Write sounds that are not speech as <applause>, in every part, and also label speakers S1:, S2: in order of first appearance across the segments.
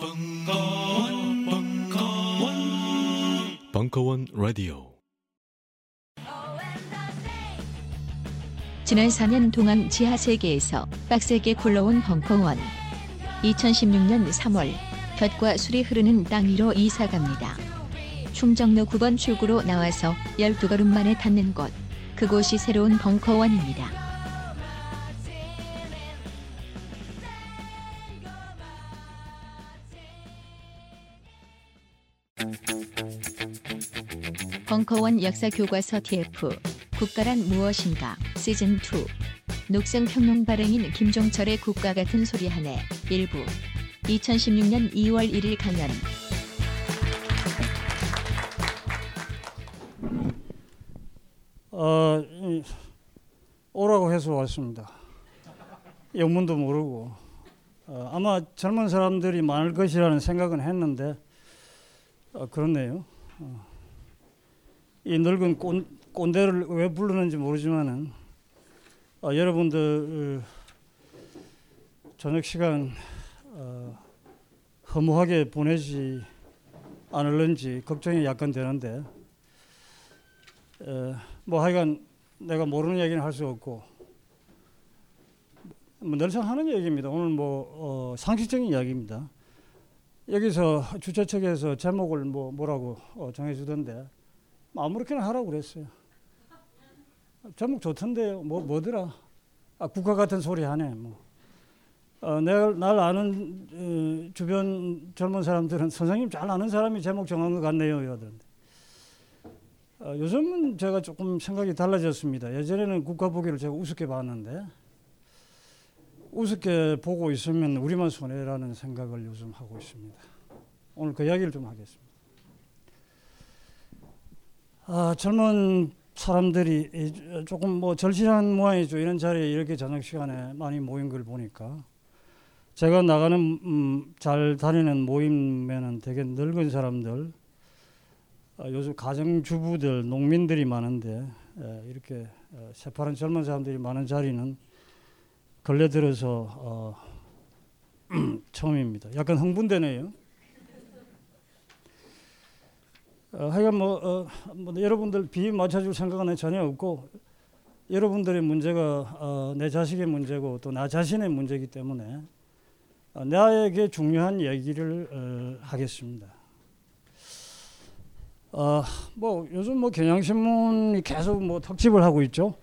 S1: 벙커원, 벙커원, 벙커원 라디오.
S2: 지난 4년 동안 지하 세계에서 빡세게 굴러온 벙커원. 2016년 3월 볕과 술이 흐르는 땅 위로 이사 갑니다. 충정로 9번 출구로 나와서 12걸음 만에 닿는 곳. 그곳이 새로운 벙커원입니다. 벙커원 역사 교과서 TF 국가란 무엇인가? 시즌 2 녹색 평론 발행인 김종철의 국가 같은 소리 하네 일부. 2016년 2월 1일 강연.
S3: 어, 이, 오라고 해서 왔습니다. 영문도 모르고. 어, 아마 젊은 사람들이 많을 것이라는 생각은 했는데 어, 그렇네요. 어, 이 늙은 꼰, 꼰대를 왜 부르는지 모르지만은 어, 여러분들 저녁 시간 어, 허무하게 보내지 않을는지 걱정이 약간 되는데 어, 뭐 하여간 내가 모르는 얘기는 할 수 없고 뭐 늘상 하는 얘기입니다. 오늘 뭐 어, 상식적인 이야기입니다. 여기서 주최 측에서 제목을 뭐 뭐라고 어, 정해주던데 뭐 아무렇게나 하라고 그랬어요. 제목 좋던데요. 뭐 뭐더라? 아 국가 같은 소리 하네. 뭐. 어, 내가 날 아는 어, 주변 젊은 사람들은 선생님 잘 아는 사람이 제목 정한 것 같네요. 이러던데. 어, 요즘은 제가 조금 생각이 달라졌습니다. 예전에는 국가 보기를 제가 우습게 봤는데 우습게 보고 있으면 우리만 손해라는 생각을 요즘 하고 있습니다. 오늘 그 이야기를 좀 하겠습니다. 아, 젊은 사람들이 조금 뭐 절실한 모양이죠. 이런 자리에 이렇게 저녁 시간에 많이 모인 걸 보니까 제가 나가는 음, 잘 다니는 모임에는 되게 늙은 사람들, 어, 요즘 가정주부들, 농민들이 많은데 에, 이렇게 어, 새파란 젊은 사람들이 많은 자리는 근래 들어서 어, <clears throat> 처음입니다. 약간 흥분되네요. 어, 하여간 뭐, 어, 뭐 여러분들 비위 맞춰줄 생각은 전혀 없고 여러분들의 문제가 어, 내 자식의 문제고 또 나 자신의 문제이기 때문에 어, 나에게 중요한 얘기를 어, 하겠습니다. 어, 뭐 요즘 뭐 경향신문이 계속 뭐 특집을 하고 있죠.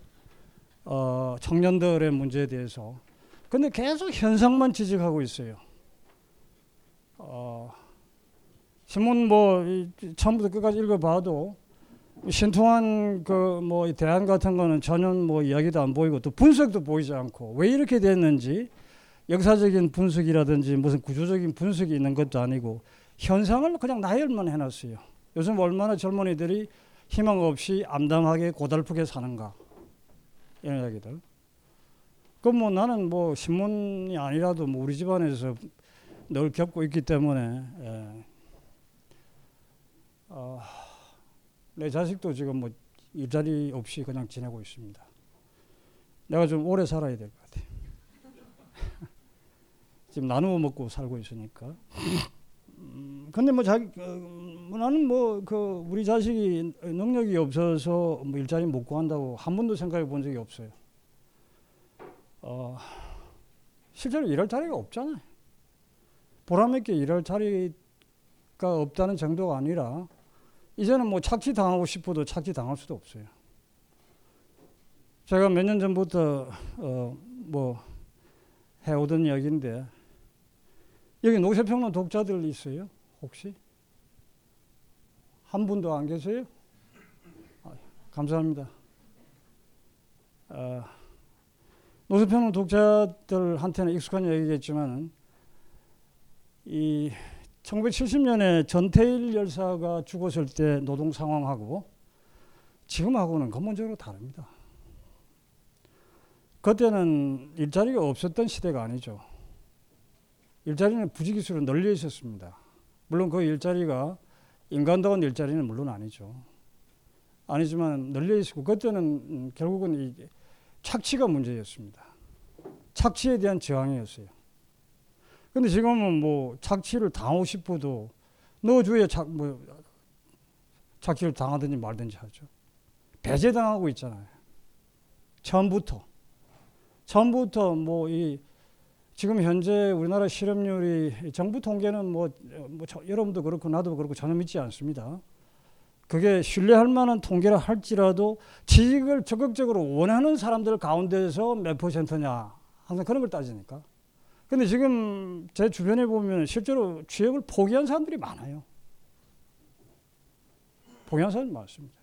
S3: 어, 청년들의 문제에 대해서. 근데 계속 현상만 지적하고 있어요. 어, 신문 뭐 처음부터 끝까지 읽어봐도 신통한 그 뭐 대안 같은 거는 전혀 뭐 이야기도 안 보이고 또 분석도 보이지 않고 왜 이렇게 됐는지 역사적인 분석이라든지 무슨 구조적인 분석이 있는 것도 아니고 현상을 그냥 나열만 해놨어요. 요즘 얼마나 젊은이들이 희망 없이 암담하게 고달프게 사는가 이런 이야기들. 그럼 뭐 나는 뭐 신문이 아니라도 뭐 우리 집안에서 늘 겪고 있기 때문에 예. 어, 내 자식도 지금 뭐 일자리 없이 그냥 지내고 있습니다. 내가 좀 오래 살아야 될 것 같아. <laughs> 지금 나누어 먹고 살고 있으니까. 음, 근데 뭐 자기 어, 뭐 나는 뭐 그 우리 자식이 능력이 없어서 뭐 일자리 못 구한다고 한 번도 생각해 본 적이 없어요. 어, 실제로 일할 자리가 없잖아요. 보람있게 일할 자리가 없다는 정도가 아니라 이제는 뭐 착취 당하고 싶어도 착취 당할 수도 없어요. 제가 몇 년 전부터 어, 뭐 해오던 이야기인데 여기 노세평론 독자들 있어요? 혹시? 한 분도 안 계세요? 아, 감사합니다. 아, 노세평론 독자들한테는 익숙한 얘기겠지만 이 1970년에 전태일 열사가 죽었을 때 노동 상황하고 지금하고는 근본적으로 다릅니다. 그때는 일자리가 없었던 시대가 아니죠. 일자리는 부지기수로 널려 있었습니다. 물론 그 일자리가 인간다운 일자리는 물론 아니죠. 아니지만 널려 있었고 그때는 결국은 이 착취가 문제였습니다. 착취에 대한 저항이었어요. 근데 지금은 뭐 착취를 당하고 싶어도 너 주위에 착, 뭐 착취를 당하든지 말든지 하죠. 배제당하고 있잖아요. 처음부터. 처음부터 뭐 이 지금 현재 우리나라 실업률이 정부 통계는 뭐, 뭐 저, 여러분도 그렇고 나도 그렇고 전혀 믿지 않습니다. 그게 신뢰할 만한 통계라 할지라도 취직을 적극적으로 원하는 사람들 가운데서 몇 퍼센트냐 항상 그런 걸 따지니까. 근데 지금 제 주변에 보면 실제로 취업을 포기한 사람들이 많아요. 포기한 사람이 많습니다.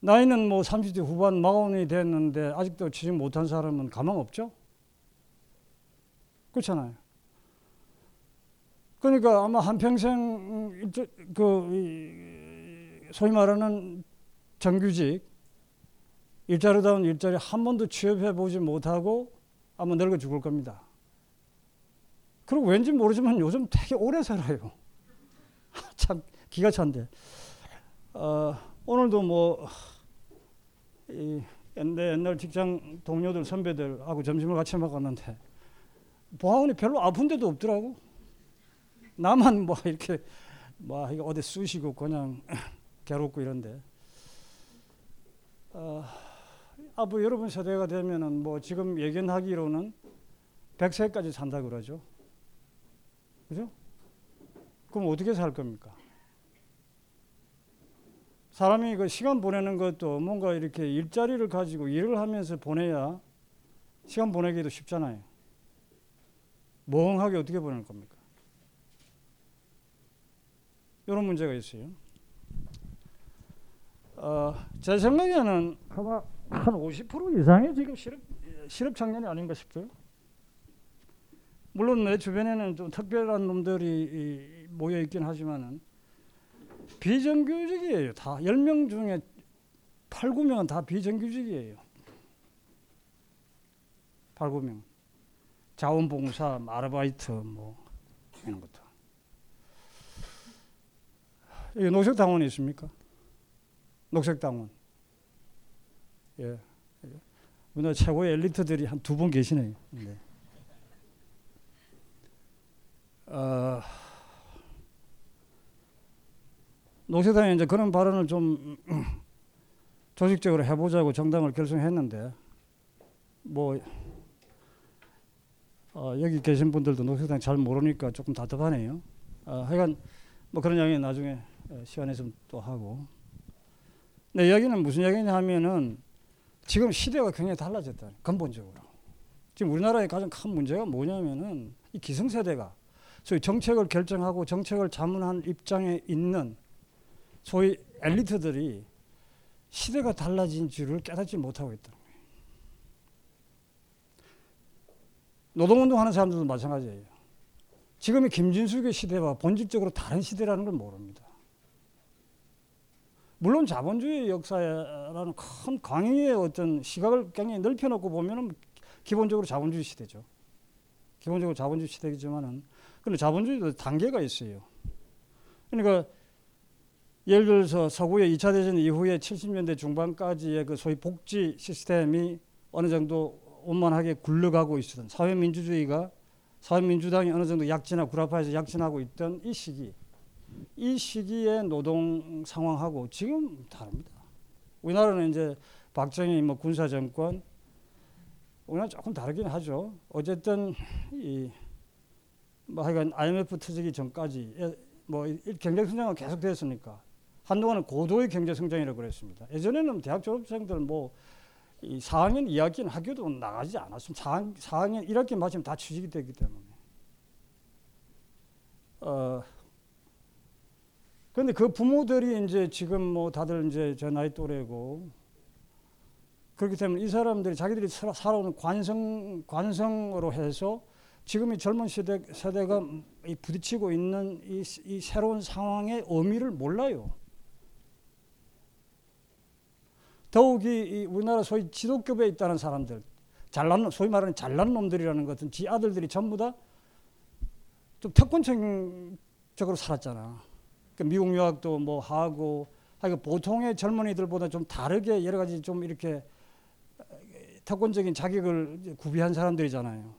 S3: 나이는 뭐 30대 후반 마흔이 됐는데 아직도 취직 못한 사람은 가망 없죠? 그렇잖아요. 그러니까 아마 한평생 그 소위 말하는 정규직 일자리다운 일자리 한 번도 취업해 보지 못하고 아마 늙어 죽을 겁니다. 그리고 왠지 모르지만 요즘 되게 오래 살아요. <laughs> 참 기가 찬데. 어, 오늘도 뭐 이, 옛날, 옛날 직장 동료들 선배들하고 점심을 같이 먹었는데 보아원이 별로 아픈 데도 없더라고. 나만 뭐 이렇게 뭐 어디 쑤시고 그냥 <laughs> 괴롭고 이런데. 어, 앞으로 여러분 세대가 되면은 뭐 지금 예견하기로는 100세까지 산다 그러죠. 그죠? 그럼 어떻게 살 겁니까? 사람이 그 시간 보내는 것도 뭔가 이렇게 일자리를 가지고 일을 하면서 보내야 시간 보내기도 쉽잖아요. 멍하게 어떻게 보낼 겁니까? 이런 문제가 있어요. 어, 제 생각에는 아마 한 50% 이상이 지금 실업, 실업 청년이 아닌가 싶어요. 물론 내 주변에는 좀 특별한 놈들이 모여 있긴 하지만은 비정규직이에요. 다 10명 중에 8, 9명은 다 비정규직이에요. 8, 9명. 자원봉사, 아르바이트 뭐 이런 것도. 여기 녹색당원이 있습니까? 녹색당원. 예. 우리나라 최고의 엘리트들이 한 두 분 계시네요. 네. 어, 녹색당이 이제 그런 발언을 좀 <clears throat> 조직적으로 해보자고 정당을 결성했는데 뭐 어, 여기 계신 분들도 녹색당 잘 모르니까 조금 답답하네요. 어, 하여간 뭐 그런 이야기 나중에 시간 있으면 또 하고. 네, 여기는 무슨 이야기냐 하면은 지금 시대가 굉장히 달라졌다. 근본적으로. 지금 우리나라의 가장 큰 문제가 뭐냐면은 이 기성세대가 소위 정책을 결정하고 정책을 자문한 입장에 있는 소위 엘리트들이 시대가 달라진 줄을 깨닫지 못하고 있다는 거예요. 노동운동 하는 사람들도 마찬가지예요. 지금의 김진숙의 시대와 본질적으로 다른 시대라는 걸 모릅니다. 물론 자본주의 역사라는 큰 강의의 어떤 시각을 굉장히 넓혀놓고 보면은 기본적으로 자본주의 시대죠. 기본적으로 자본주의 시대이지만은 근데 자본주의도 단계가 있어요. 그러니까 예를 들어서 서구의 2차 대전 이후에 70년대 중반까지의 그 소위 복지 시스템이 어느 정도 원만하게 굴러가고 있었던 사회민주주의가 사회민주당이 어느 정도 약진하 구라파에서 약진하고 있던 이 시기 이 시기의 노동 상황하고 지금 다릅니다. 우리나라는 이제 박정희 뭐 군사 정권 우리나라 조금 다르긴 하죠. 어쨌든 이 뭐 하여간 IMF 터지기 전까지 뭐 경제 성장은 계속 됐으니까 한동안은 고도의 경제 성장이라고 그랬습니다. 예전에는 대학 졸업생들 뭐이 4학년 2학기는 학교도 나가지 않았습니다. 4, 4학년 1학기 마치면 다 취직이 됐기 때문에. 어, 근데 그 부모들이 이제 지금 뭐 다들 이제 저 나이 또래고 그렇기 때문에 이 사람들이 자기들이 살아오는 관성 관성으로 해서 지금 이 젊은 세대 세대가 부딪히고 있는 이, 이 새로운 상황의 의미를 몰라요. 더욱이 우리나라 소위 지도급에 있다는 사람들, 잘난 소위 말하는 잘난 놈들이라는 것은 지 아들들이 전부 다 좀 특권층적으로 살았잖아. 그 미국 유학도 뭐 하고 하여간 보통의 젊은이들보다 좀 다르게 여러 가지 좀 이렇게 특권적인 자격을 구비한 사람들이잖아요.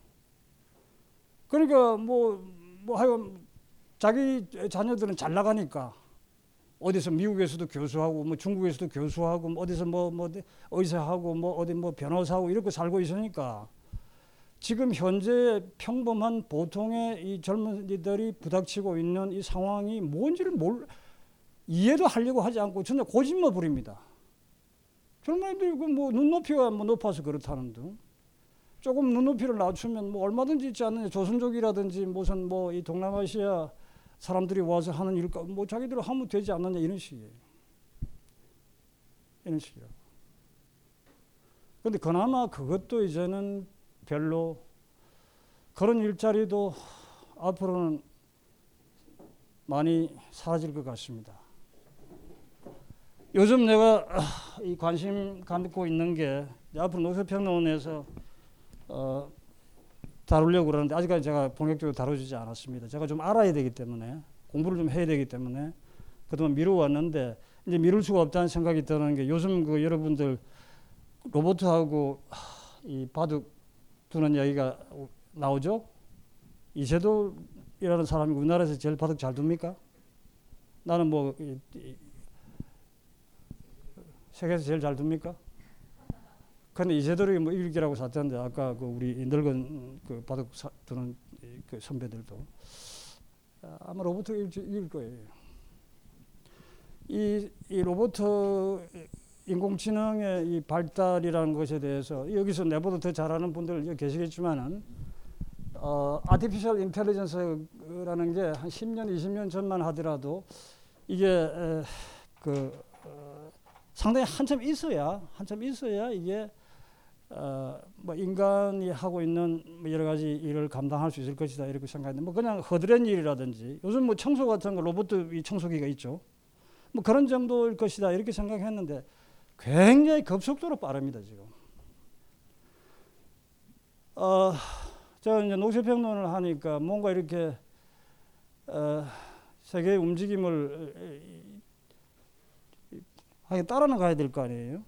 S3: 그러니까 뭐 뭐 하여간 자기 자녀들은 잘 나가니까 어디서 미국에서도 교수하고 뭐 중국에서도 교수하고 뭐 어디서 뭐 뭐 의사하고 뭐 어디 뭐 변호사하고 이렇게 살고 있으니까 지금 현재 평범한 보통의 이 젊은이들이 부닥치고 있는 이 상황이 뭔지를 몰 이해도 하려고 하지 않고 전혀 고집만 부립니다. 젊은이들이 그뭐 눈높이가 뭐 높아서 그렇다는 등 조금 눈높이를 낮추면 뭐 얼마든지 있지 않느냐 조선족이라든지 무슨 뭐 이 동남아시아 사람들이 와서 하는 일까 뭐 자기들 하면 되지 않느냐 이런 식이에요. 이런 식이라고. 근데 그나마 그것도 이제는 별로 그런 일자리도 앞으로는 많이 사라질 것 같습니다. 요즘 내가 이 관심 갖고 있는 게 앞으로 노세평론에서 어, 다루려고 그러는데 아직까지 제가 본격적으로 다뤄지지 않았습니다. 제가 좀 알아야 되기 때문에 공부를 좀 해야 되기 때문에 그동안 미루었는데 이제 미룰 수가 없다는 생각이 드는 게 요즘 그 여러분들 로봇하고 이 바둑 두는 이야기가 나오죠. 이세돌이라는 사람이 우리나라에서 제일 바둑 잘 둡니까? 나는 뭐 세계에서 제일 잘 둡니까? 근데 이세돌이 뭐 일기라고 샀던데 아까 그 우리 늙은 그 바둑 사, 두는 그 선배들도 아마 로봇 이길 거예요. 이, 이 로봇 인공지능의 이 발달이라는 것에 대해서 여기서 내보다 더 잘하는 분들 계시겠지만은 어, 아티피셜 인텔리전스라는 게 한 10년, 20년 전만 하더라도 이게 에, 그 어, 상당히 한참 있어야 한참 있어야 이게 어, 뭐 인간이 하고 있는 뭐 여러 가지 일을 감당할 수 있을 것이다 이렇게 생각했는데 뭐 그냥 허드렛 일이라든지 요즘 뭐 청소 같은 거 로봇 이 청소기가 있죠. 뭐 그런 정도일 것이다 이렇게 생각했는데 굉장히 급속도로 빠릅니다 지금. 어, 제가 이제 노세평론을 하니까 뭔가 이렇게 어, 세계의 움직임을 하게 따라 나 가야 될 거 아니에요.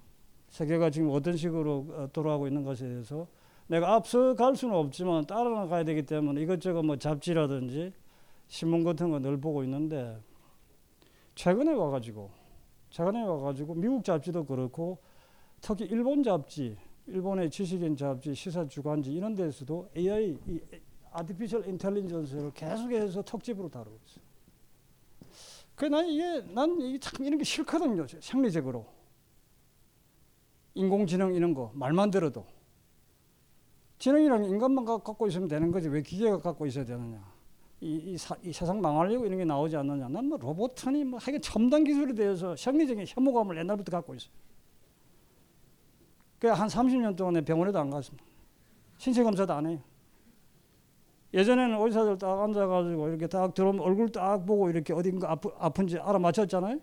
S3: 세계가 지금 어떤 식으로 어, 돌아가고 있는 것에 대해서 내가 앞서 갈 수는 없지만 따라 나 가야 되기 때문에 이것저것 뭐 잡지라든지 신문 같은 거 늘 보고 있는데 최근에 와가지고 최근에 와가지고 미국 잡지도 그렇고 특히 일본 잡지, 일본의 지식인 잡지, 시사 주간지 이런 데서도 AI, 이 아티피셜 인텔리전스를 계속해서 특집으로 다루고 있어요. 그난 이게 난 이게 참 이런 게 싫거든요. 생리적으로. 인공지능 이런 거 말만 들어도 지능이랑 인간만 갖고 있으면 되는 거지 왜 기계가 갖고 있어야 되느냐 이, 이, 사, 이 세상 망하려고 이런 게 나오지 않느냐 난뭐 로봇하니 뭐 하여간 첨단 기술에 대해서 생리적인 혐오감을 옛날부터 갖고 있어요 그한 30년 동안에 병원에도 안 갔습니다 신체 검사도 안 해요 예전에는 의사들 딱 앉아가지고 이렇게 딱 들어오면 얼굴 딱 보고 이렇게 어딘가 아프, 아픈지 알아맞혔잖아요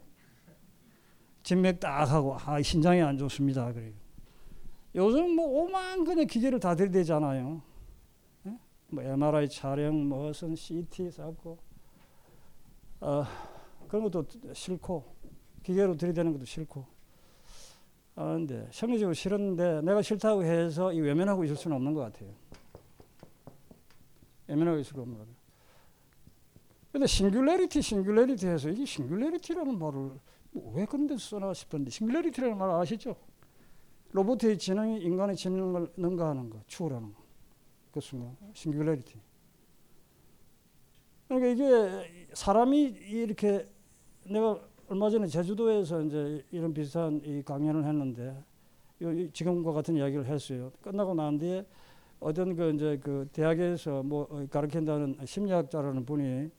S3: 진맥 딱 하고 아 신장이 안 좋습니다. 그래요. 요즘 뭐 오만 그냥 기계를 다 들이대잖아요. 예? 뭐 MRI 촬영, 무슨 CT 쌓고 어, 그런 것도 싫고 기계로 들이대는 것도 싫고. 아, 근데 심리적으로 싫은데 내가 싫다고 해서 이 외면하고 있을 수는 없는 것 같아요. 외면하고 있을 수 없는 것 같아요. 근데 singularity, singularity 해서 이게 singularity라는 말을 왜 그런 데서 써나 싶은데 singularity라는 말 아시죠? 로봇의 지능이 인간의 지능을 능가하는 거, 추월하는 거. 그 순간 singularity. 그러니까 이게 사람이 이렇게 내가 얼마 전에 제주도에서 이제 이런 비슷한 이 강연을 했는데 지금과 같은 이야기를 했어요. 끝나고 난 뒤에 어떤 그 이제 그 대학에서 뭐 가르친다는 심리학자라는 분이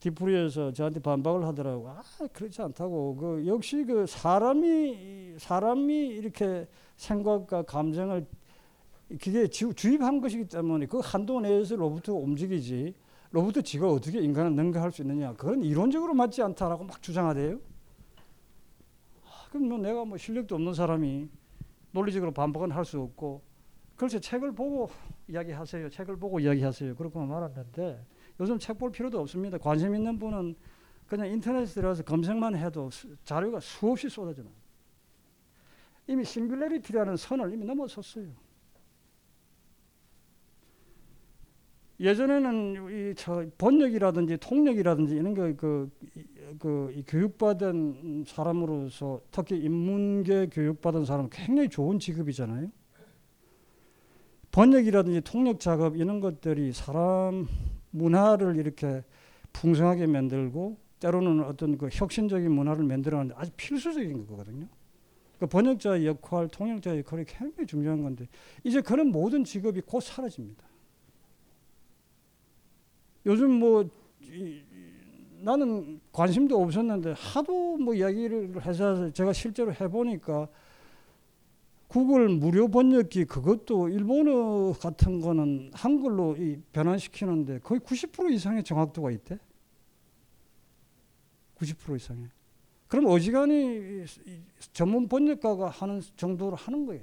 S3: 뒤풀이에서 저한테 반박을 하더라고. 아, 그렇지 않다고. 그 역시 그 사람이 사람이 이렇게 생각과 감정을 그게 주입한 것이기 때문에 그 한도 내에서 로봇가 움직이지. 로봇 지가 어떻게 인간을 능가할 수 있느냐. 그건 이론적으로 맞지 않다라고 막 주장하대요. 아, 그럼 뭐 내가 뭐 실력도 없는 사람이 논리적으로 반박은 할 수 없고 글쎄 책을 보고 이야기하세요. 책을 보고 이야기하세요. 그렇게 말았는데 요즘 책 볼 필요도 없습니다. 관심 있는 분은 그냥 인터넷에 들어가서 검색만 해도 수, 자료가 수없이 쏟아져 나요. 이미 싱글레리티라는 선을 이미 넘어섰어요. 예전에는 이저 번역이라든지 통역이라든지 이런 거그 그 교육받은 사람으로서 특히 인문계 교육받은 사람은 굉장히 좋은 직업이잖아요. 번역이라든지 통역 작업 이런 것들이 사람 문화를 이렇게 풍성하게 만들고 때로는 어떤 그 혁신적인 문화를 만들어가는데 아주 필수적인 거거든요. 그 번역자의 역할, 통역자의 역할이 굉장히 중요한 건데 이제 그런 모든 직업이 곧 사라집니다. 요즘 뭐 이, 나는 관심도 없었는데 하도 뭐 이야기를 해서 제가 실제로 해보니까 구글 무료 번역기 그것도 일본어 같은 거는 한글로 이 변환시키는데 거의 90% 이상의 정확도가 있대. 90% 이상의. 그럼 어지간히 전문 번역가가 하는 정도로 하는 거예요.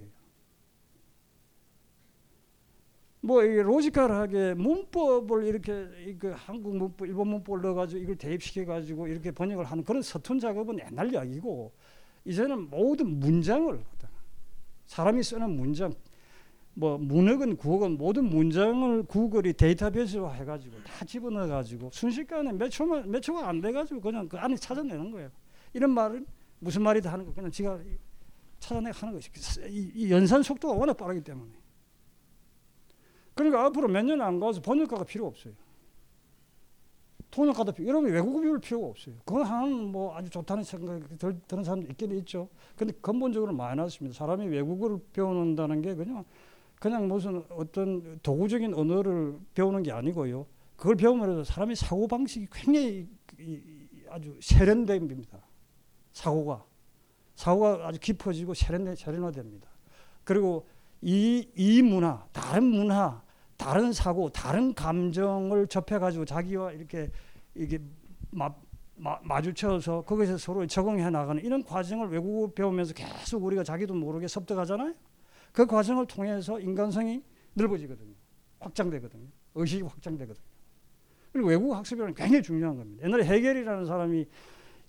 S3: 뭐 로지컬하게 문법을 이렇게 그 한국 문법, 일본 문법을 넣어가지고 이걸 대입시켜 가지고 이렇게 번역을 하는 그런 서툰 작업은 옛날 이야기고 이제는 모든 문장을 사람이 쓰는 문장 뭐 문학은 국어건 모든 문장을 구글이 데이터베이스화 해가지고 다 집어넣어 가지고 순식간에 몇 초만 몇 초가 안 돼가지고 그냥 그 안에 찾아내는 거예요. 이런 말은 무슨 말이다 하는 거 그냥 지가 찾아내 하는 것이 이, 이 연산 속도가 워낙 빠르기 때문에. 그러니까 앞으로 몇 년 안 가서 번역가가 필요 없어요. 통역가도 필요, 여러분 외국어 배울 필요가 없어요. 그건 한뭐 아주 좋다는 생각이 들, 드는 사람도 있긴 있죠. 근데 근본적으로 마이너스입니다. 사람이 외국어를 배우는다는 게 그냥 그냥 무슨 어떤 도구적인 언어를 배우는 게 아니고요. 그걸 배우면 서 사람의 사고 방식이 굉장히 아주 세련됩니다. 사고가 사고가 아주 깊어지고 세련돼 세련화됩니다. 그리고 이, 이 문화, 다른 문화, 다른 사고, 다른 감정을 접해가지고 자기와 이렇게 이게 마, 마, 마주쳐서 거기서 서로 적응해 나가는 이런 과정을 외국어 배우면서 계속 우리가 자기도 모르게 섭득하잖아요. 그 과정을 통해서 인간성이 넓어지거든요. 확장되거든요. 의식이 확장되거든요. 그리고 외국어 학습이라는 굉장히 중요한 겁니다. 옛날에 해겔이라는 사람이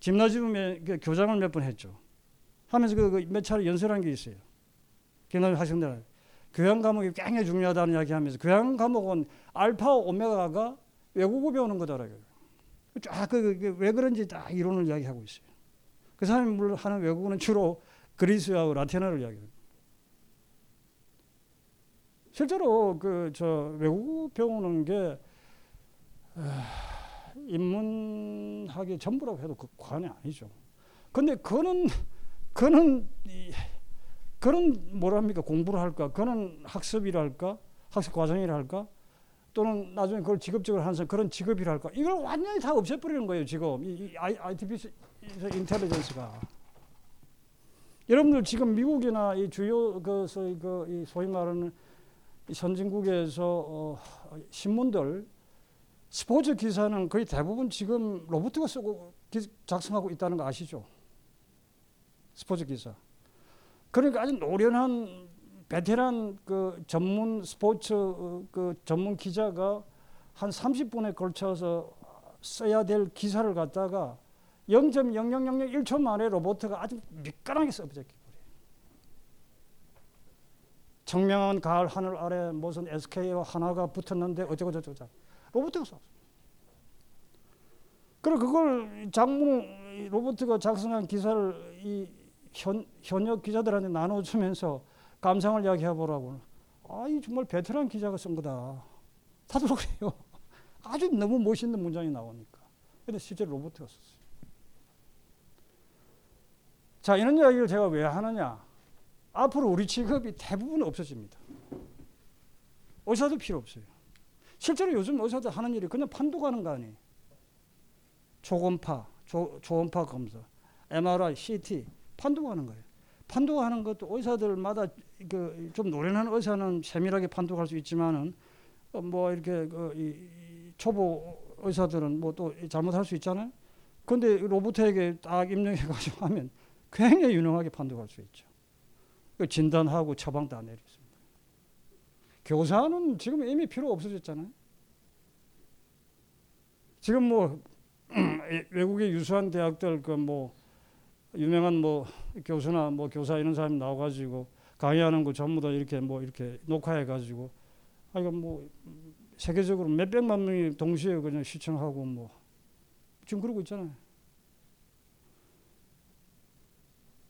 S3: 짐나지움에 그 교장을 몇 번 했죠. 하면서 그, 그 차례 연설한 게 있어요. 김남일 하신다. 교양 과목이 굉장히 중요하다는 이야기 하면서 교양 과목은 알파 오메가가 외국어 배우는 거더라고요. 쫙그 그, 그, 왜 그런지 딱 이론을 이야기하고 있어요. 그 사람이 하는 외국어는 주로 그리스하고 라틴어를 이야기합니다. 실제로 그 저 외국어 배우는 게 인문학의 전부라고 해도 그 관이 아니죠. 근데 그는 그는 그런 뭐랍니까? 공부를 할까? 그런 학습이랄까? 학습 과정이랄까? 또는 나중에 그걸 직업적으로 하는 사람 그런 직업이랄까? 이걸 완전히 다 없애버리는 거예요 지금. 이, 이 ITPC 인텔리전스가. 여러분들 지금 미국이나 이 주요 그 소위 그 소위 말하는 선진국에서 어, 신문들 스포츠 기사는 거의 대부분 지금 로봇가 쓰고 작성하고 있다는 거 아시죠? 스포츠 기사. 그러니까 아주 노련한 베테랑 그 전문 스포츠 어, 그 전문 기자가 한 30분에 걸쳐서 써야 될 기사를 갖다가 0.0001초 만에 로봇가 아주 미끈하게 써버렸기 때문에 청명한 가을 하늘 아래 무슨 SK와 하나가 붙었는데 어쩌고 저쩌고 로봇가 썼어. 그리고 그걸 장문 로봇가 작성한 기사를 이 현, 현역 기자들한테 나눠주면서 감상을 이야기해 보라고. 아, 이 정말 베테랑 기자가 쓴 거다. 다들 그래요. <laughs> 아주 너무 멋있는 문장이 나오니까. 근데 실제 로봇가 썼어요. 자, 이런 이야기를 제가 왜 하느냐. 앞으로 우리 직업이 대부분 없어집니다. 의사도 필요 없어요. 실제로 요즘 의사들 하는 일이 그냥 판독하는 거 아니에요. 초음파, 조, 초음파 검사, MRI, CT 판독하는 거예요. 판독하는 것도 의사들마다 그 좀 노련한 의사는 세밀하게 판독할 수 있지만은 어, 뭐 이렇게 그 초보 의사들은 뭐 또 잘못할 수 있잖아요. 근데 로봇에게 딱 입력해 가지고 하면 굉장히 유능하게 판독할 수 있죠. 그 진단하고 처방 다 내렸습니다. 교사는 지금 이미 필요 없어졌잖아요. 지금 뭐 <clears throat> 외국의 유수한 대학들 그뭐 유명한 뭐 교수나 뭐 교사 이런 사람이 나와가지고 강의하는 거 전부 다 이렇게 뭐 이렇게 녹화해가지고 아 이거 뭐 세계적으로 몇 백만 명이 동시에 그냥 시청하고 뭐 지금 그러고 있잖아요.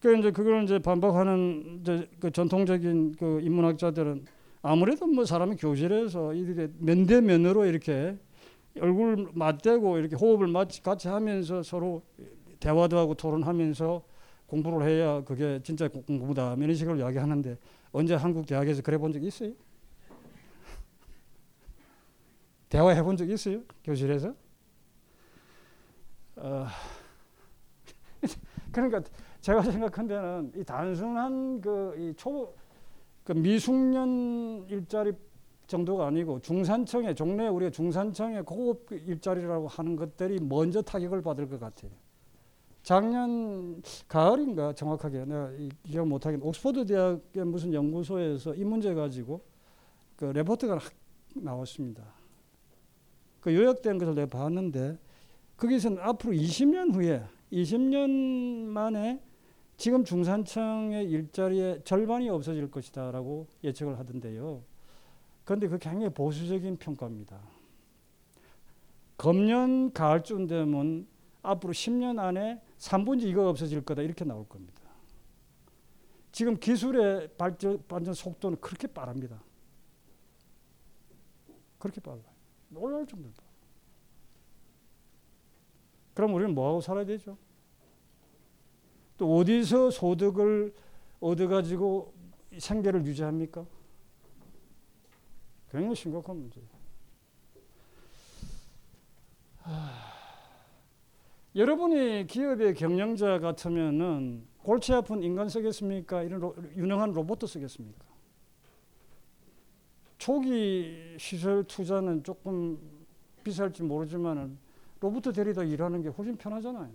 S3: 그 이제 그걸 이제 반박하는 이제 그 전통적인 그 인문학자들은 아무래도 뭐 사람이 교실에서 이렇게 면대면으로 이렇게 얼굴 맞대고 이렇게 호흡을 같이 하면서 서로 대화도 하고 토론하면서 공부를 해야 그게 진짜 공부다 이런 식으로 이야기하는데 언제 한국 대학에서 그래 본 적 있어요? <laughs> 대화해 본 적 있어요? 교실에서? 어, <laughs> 그러니까 제가 생각한 데는 이 단순한 그이 초, 그 미숙년 일자리 정도가 아니고 중산층의 종래 우리가 중산층의 고급 일자리라고 하는 것들이 먼저 타격을 받을 것 같아요. 작년 가을인가 정확하게 내가 기억 못하겠 옥스퍼드 대학의 무슨 연구소에서 이 문제 가지고 그 레포트가 나왔습니다. 그 요약된 것을 내가 봤는데 거기서는 앞으로 20년 후에 20년 만에 지금 중산층의 일자리의 절반이 없어질 것이다라고 예측을 하던데요. 그런데 그 굉장히 보수적인 평가입니다. 금년 가을쯤 되면 앞으로 10년 안에 3분지 이거 없어질 거다 이렇게 나올 겁니다. 지금 기술의 발전, 발전 속도는 그렇게 빠릅니다. 그렇게 빨라요. 놀랄 정도로 빨라요. 그럼 우리는 뭐하고 살아야 되죠? 또 어디서 소득을 얻어가지고 생계를 유지합니까? 굉장히 심각한 문제예요. 여러분이 기업의 경영자 같으면은 골치 아픈 인간 쓰겠습니까? 이런 로, 유능한 로봇 쓰겠습니까? 초기 시설 투자는 조금 비쌀지 모르지만은 로봇 데리다 일하는 게 훨씬 편하잖아요.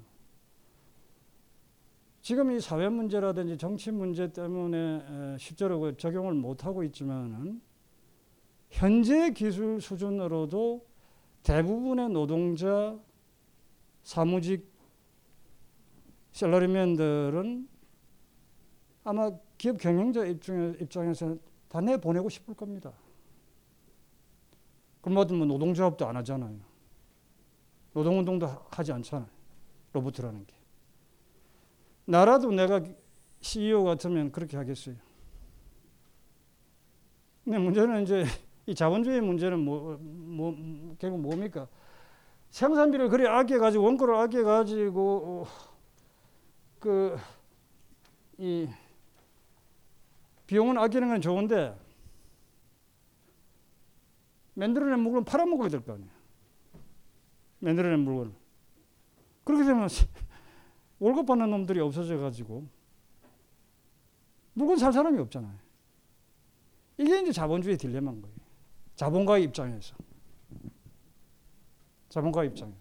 S3: 지금 이 사회 문제라든지 정치 문제 때문에 실제로 적용을 못 하고 있지만은 현재 기술 수준으로도 대부분의 노동자 사무직 셀러리맨들은 아마 기업 경영자 입장에서 다 내보내고 싶을 겁니다. 그럼 뭐 노동조합도 안 하잖아요. 노동운동도 하지 않잖아요. 로봇이라는 게. 나라도 내가 CEO 같으면 그렇게 하겠어요. 근데 문제는 이제 이 자본주의 문제는 뭐, 뭐 결국 뭡니까? 생산비를 그리 아껴가지고 원가를 아껴가지고 그 이 비용은 아끼는 건 좋은데 만들어낸 물건 팔아먹어야 될 거 아니에요. 만들어낸 물건. 그렇게 되면 <laughs> 월급 받는 놈들이 없어져 가지고 물건 살 사람이 없잖아요. 이게 이제 자본주의 딜레마인 거예요. 자본가의 입장에서. 자본가 입장에서.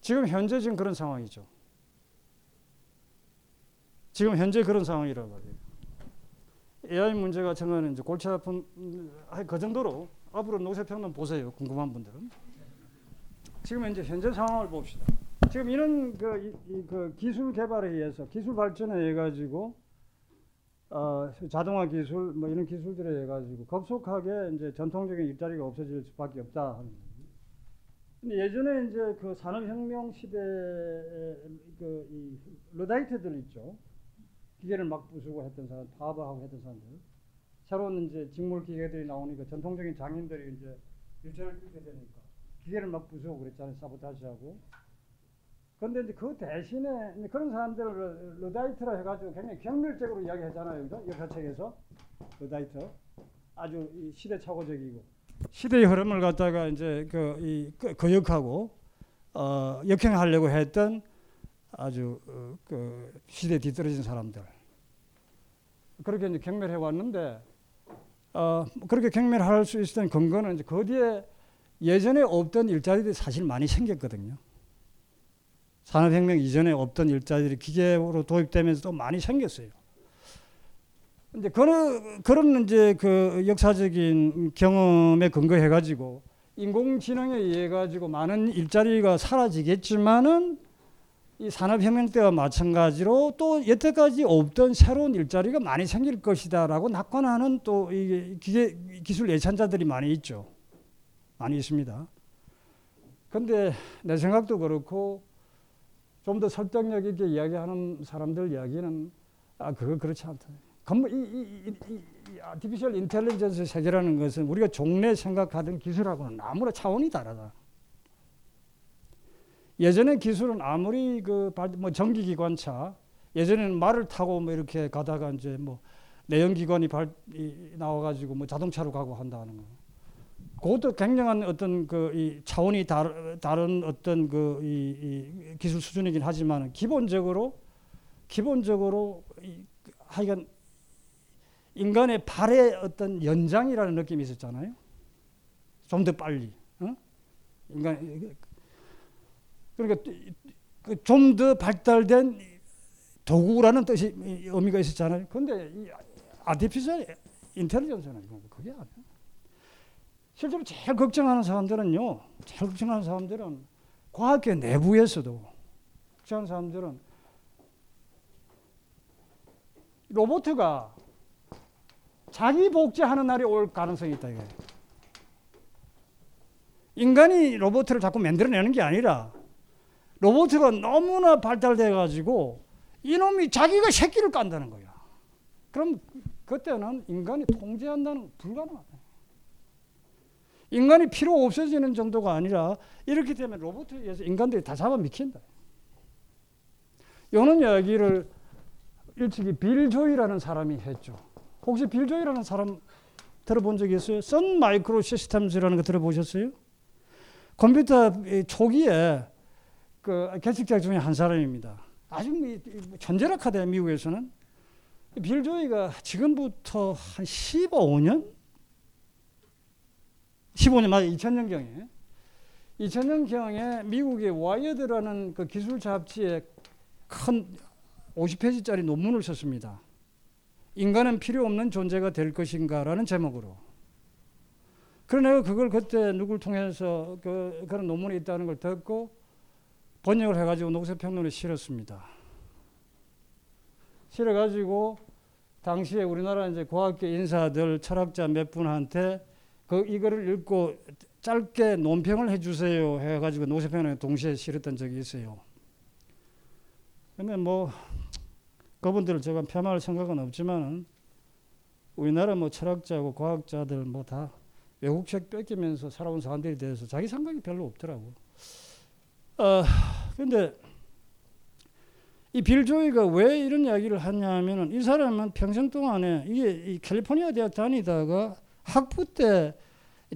S3: 지금 현재 지금 그런 상황이죠. 지금 현재 그런 상황이라고 말이에요. AI 문제 같은 거는 이제 골치 아픈 그 정도로 앞으로 노세평론 보세요. 궁금한 분들은. 지금 이제 현재 상황을 봅시다. 지금 이런 그, 이, 그 기술 개발에 의해서 기술 발전에 의해 가지고 어, 자동화 기술 뭐 이런 기술들에 의해 가지고 급속하게 이제 전통적인 일자리가 없어질 수밖에 없다 하는 근데 예전에 이제 그 산업혁명 시대 그이 러다이트들 있죠. 기계를 막 부수고 했던 사람, 파버하고 했던 사람들. 새로운 이제 직물 기계들이 나오니까 전통적인 장인들이 이제 일자리를 끊게 되니까 기계를 막 부수고 그랬잖아요. 사보타지하고. 그런데 이제 그 대신에 이제 그런 사람들을 Luddite라 해가지고 굉장히 경멸적으로 이야기하잖아요. 그죠? 역사책에서. Luddite. 아주 시대착오적이고. 시대의 흐름을 갖다가 이제 그, 이, 그, 거역하고, 어, 역행하려고 했던 아주, 어, 그, 시대 뒤떨어진 사람들. 그렇게 이제 경멸해 왔는데, 어, 그렇게 경멸할 수 있었던 근거는 이제 그 뒤에 예전에 없던 일자리들이 사실 많이 생겼거든요. 산업혁명 이전에 없던 일자리들이 기계로 도입되면서 또 많이 생겼어요. 이제 그런 그런 이제 그 역사적인 경험에 근거해 가지고 인공지능에 의해 가지고 많은 일자리가 사라지겠지만은 이 산업혁명 때와 마찬가지로 또 여태까지 없던 새로운 일자리가 많이 생길 것이다라고 낙관하는 또이 기계 기술 예찬자들이 많이 있죠. 많이 있습니다. 근데 내 생각도 그렇고 좀 더 설득력 있게 이야기하는 사람들 이야기는 아 그거 그렇지 않다. 이, 이, 이, 이 아티피셜 인텔리전스 세계라는 것은 우리가 종래 생각하던 기술하고는 아무나 차원이 다르다. 예전에 기술은 아무리 그뭐 전기기관차 예전에는 말을 타고 뭐 이렇게 가다가 이제 뭐 내연기관이 발 나와가지고 뭐 자동차로 가고 한다는 거. 그것도 굉장한 어떤 그 이 차원이 다르, 다른 어떤 그 이, 이 기술 수준이긴 하지만 기본적으로 기본적으로 이, 하여간 인간의 발의 어떤 연장이라는 느낌이 있었잖아요. 좀 더 빨리. 어? 인간 그러니까 그좀더 발달된 도구라는 뜻이 의미가 있었잖아요. 근데 이 아티피셜 인텔리전스는 그게 아니에요. 실제로 제일 걱정하는 사람들은요. 제일 걱정하는 사람들은 과학계 내부에서도 걱정하는 사람들은 로봇가 자기 복제하는 날이 올 가능성이 있다 이게. 인간이 로봇을 자꾸 만들어내는 게 아니라 로봇가 너무나 발달돼 가지고 이놈이 자기가 새끼를 깐다는 거야. 그럼 그때는 인간이 통제한다는 불가능하다. 인간이 필요 없어지는 정도가 아니라 이렇게 되면 로봇에 의해서 인간들이 다 잡아 미킨다. 이런 이야기를 일찍이 빌 조이라는 사람이 했죠. 혹시 빌 조이라는 사람 들어본 적 있어요? 선 마이크로 시스템즈라는 거 들어보셨어요? 컴퓨터 초기에 그 개척자 중에 한 사람입니다. 아주 천재라 카대 미국에서는 빌 조이가 지금부터 한 15년 15년 맞아 2000년경에 2000년경에 미국의 Wired라는 그 기술 잡지에 큰 50페이지짜리 논문을 썼습니다. 인간은 필요 없는 존재가 될 것인가라는 제목으로. 그러나 그걸 그때 누굴 통해서 그, 그런 논문이 있다는 걸 듣고 번역을 해가지고 녹색평론에 실었습니다. 실어가지고 당시에 우리나라 이제 과학계 인사들 철학자 몇 분한테 그 이거를 읽고 짧게 논평을 해주세요 해가지고 노세평에 동시에 실었던 적이 있어요. 그러면 뭐 그분들을 제가 폄하할 생각은 없지만은 우리나라 뭐 철학자고 과학자들 뭐 다 외국 책 뺏기면서 살아온 사람들에 대해서 자기 생각이 별로 없더라고. 어, 근데 이 빌조이가 왜 이런 이야기를 하냐면은 이 사람은 평생 동안에 이게 이 캘리포니아 대학 다니다가 학부 때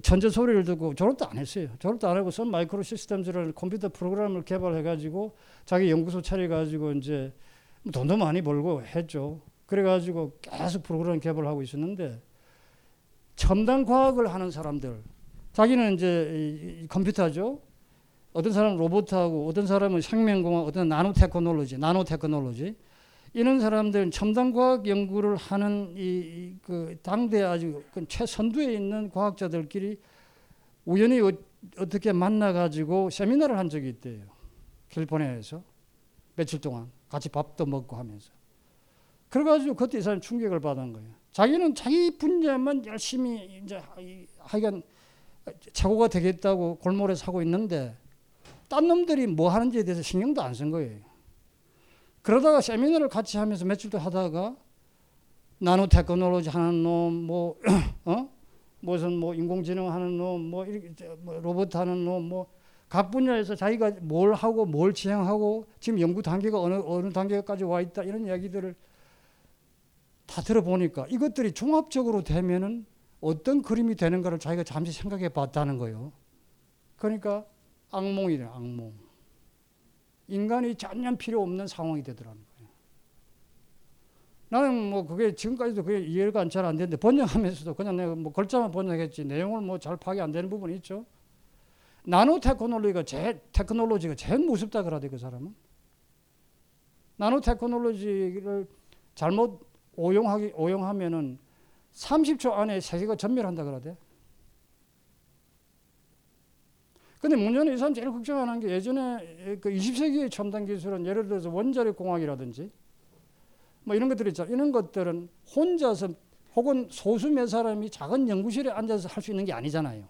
S3: 전자 소리를 듣고 졸업도 안 했어요. 졸업도 안 하고 선 마이크로 시스템즈라는 컴퓨터 프로그램을 개발해 가지고 자기 연구소 차려 가지고 이제 돈도 많이 벌고 했죠. 그래 가지고 계속 프로그램 개발하고 있었는데 첨단 과학을 하는 사람들 자기는 이제 컴퓨터죠. 어떤 사람은 로봇하고 어떤 사람은 생명공학, 어떤 나노 테크놀로지, 나노 테크놀로지 이런 사람들은 첨단 과학 연구를 하는 이 그 당대 아주 그 최선두에 있는 과학자들끼리 우연히 어, 떻게 만나 가지고 세미나를 한 적이 있대요. 캘리포니아에서 며칠 동안 같이 밥도 먹고 하면서. 그래 가지고 그때 이 사람 충격을 받은 거예요. 자기는 자기 분야만 열심히 이제 하여간 최고가 되겠다고 골몰에 사고 있는데 딴 놈들이 뭐 하는지에 대해서 신경도 안 쓴 거예요. 그러다가 세미나를 같이 하면서 며칠도 하다가 나노 테크놀로지 하는 놈, 뭐, <clears throat> 어? 무슨 뭐 인공지능 하는 놈, 뭐, 이렇게, 뭐 로봇 하는 놈, 뭐, 각 분야에서 자기가 뭘 하고 뭘 지향하고 지금 연구 단계가 어느, 어느 단계까지 와 있다 이런 이야기들을 다 들어보니까 이것들이 종합적으로 되면은 어떤 그림이 되는가를 자기가 잠시 생각해 봤다는 거예요. 그러니까 악몽이래, 악몽. 인간이 전혀 필요 없는 상황이 되더라는 거예요. 나는 뭐 그게 지금까지도 그게 이해가 잘 안 되는데 번역하면서도 그냥 내가 뭐 글자만 번역했지 내용을 뭐 잘 파악이 안 되는 부분이 있죠. 나노 테크놀로지가 제 테크놀로지가 제일 무섭다 그러대 그 사람은. 나노 테크놀로지를 잘못 오용하기 오용하면은 30초 안에 세계가 전멸한다 그러대. 근데 문제는 이 사람 제일 걱정하는 게 예전에 그 20세기의 첨단 기술은 예를 들어서 원자력 공학이라든지 뭐 이런 것들이 있죠. 이런 것들은 혼자서 혹은 소수 몇 사람이 작은 연구실에 앉아서 할 수 있는 게 아니잖아요.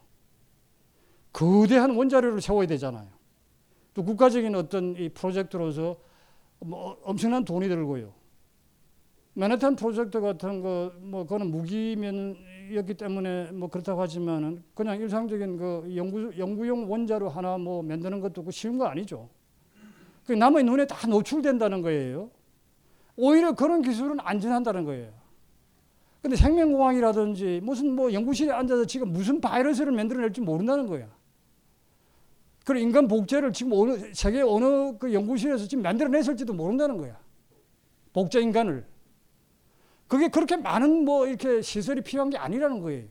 S3: 거대한 원자료를 세워야 되잖아요. 또 국가적인 어떤 이 프로젝트로서 뭐 엄청난 돈이 들고요. 맨하탄 프로젝트 같은 거 뭐 그거는 무기면이었기 때문에 뭐 그렇다고 하지만은 그냥 일상적인 그 연구 연구용 원자로 하나 뭐 만드는 것도 그 쉬운 거 아니죠. 그 남의 눈에 다 노출된다는 거예요. 오히려 그런 기술은 안전한다는 거예요. 근데 생명공학이라든지 무슨 뭐 연구실에 앉아서 지금 무슨 바이러스를 만들어낼지 모른다는 거야. 그리고 인간 복제를 지금 어느 세계 어느 그 연구실에서 지금 만들어냈을지도 모른다는 거야. 복제 인간을. 그게 그렇게 많은 뭐 이렇게 시설이 필요한 게 아니라는 거예요.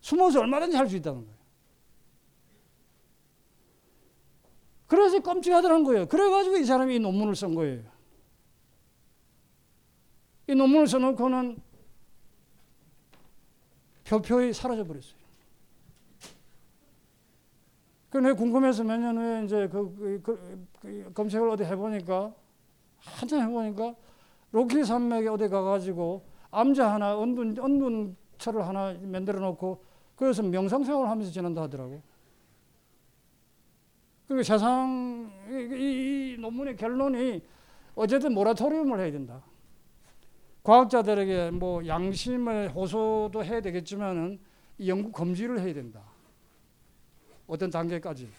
S3: 숨어서 얼마든지 할 수 있다는 거예요. 그래서 끔찍하더란 거예요. 그래가지고 이 사람이 이 논문을 쓴 거예요. 이 논문을 써놓고는 표표히 사라져 버렸어요. 그내 궁금해서 몇 년 후에 이제 그, 그, 그, 그 검색을 어디 해보니까 한참 해보니까 로키 산맥에 어디 가가지고 암자 하나 은둔 은둔처를 하나 만들어 놓고 그래서 명상 생활을 하면서 지낸다 하더라고. 그리고 세상 이, 이, 이 논문의 결론이 어쨌든 모라토리움을 해야 된다. 과학자들에게 뭐 양심을 호소도 해야 되겠지만은 연구 금지를 해야 된다. 어떤 단계까지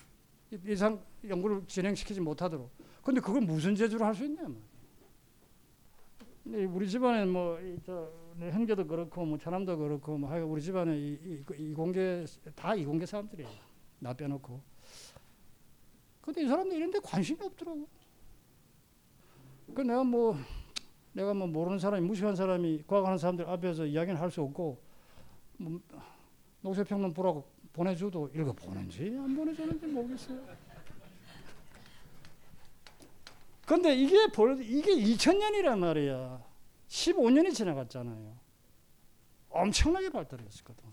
S3: 이상 연구를 진행시키지 못하도록. 근데 그걸 무슨 재주로 할 수 있냐 우리 집안에 뭐저 형제도 그렇고 뭐 차남도 그렇고 뭐 하여 우리 집안에 이, 이, 이공계 다 이공계 사람들이에요. 나 빼놓고. 근데 이 사람들 이런데 관심이 없더라고. 그 내가 뭐 내가 뭐 모르는 사람이 무식한 사람이 과학하는 사람들 앞에서 이야기는 할 수 없고 뭐 녹색평론 보라고 보내줘도 읽어 보는지 안 보내주는지 모르겠어요. 근데 이게 벌 이게 2000년이란 말이야. 15년이 지나갔잖아요. 엄청나게 발달했었거든.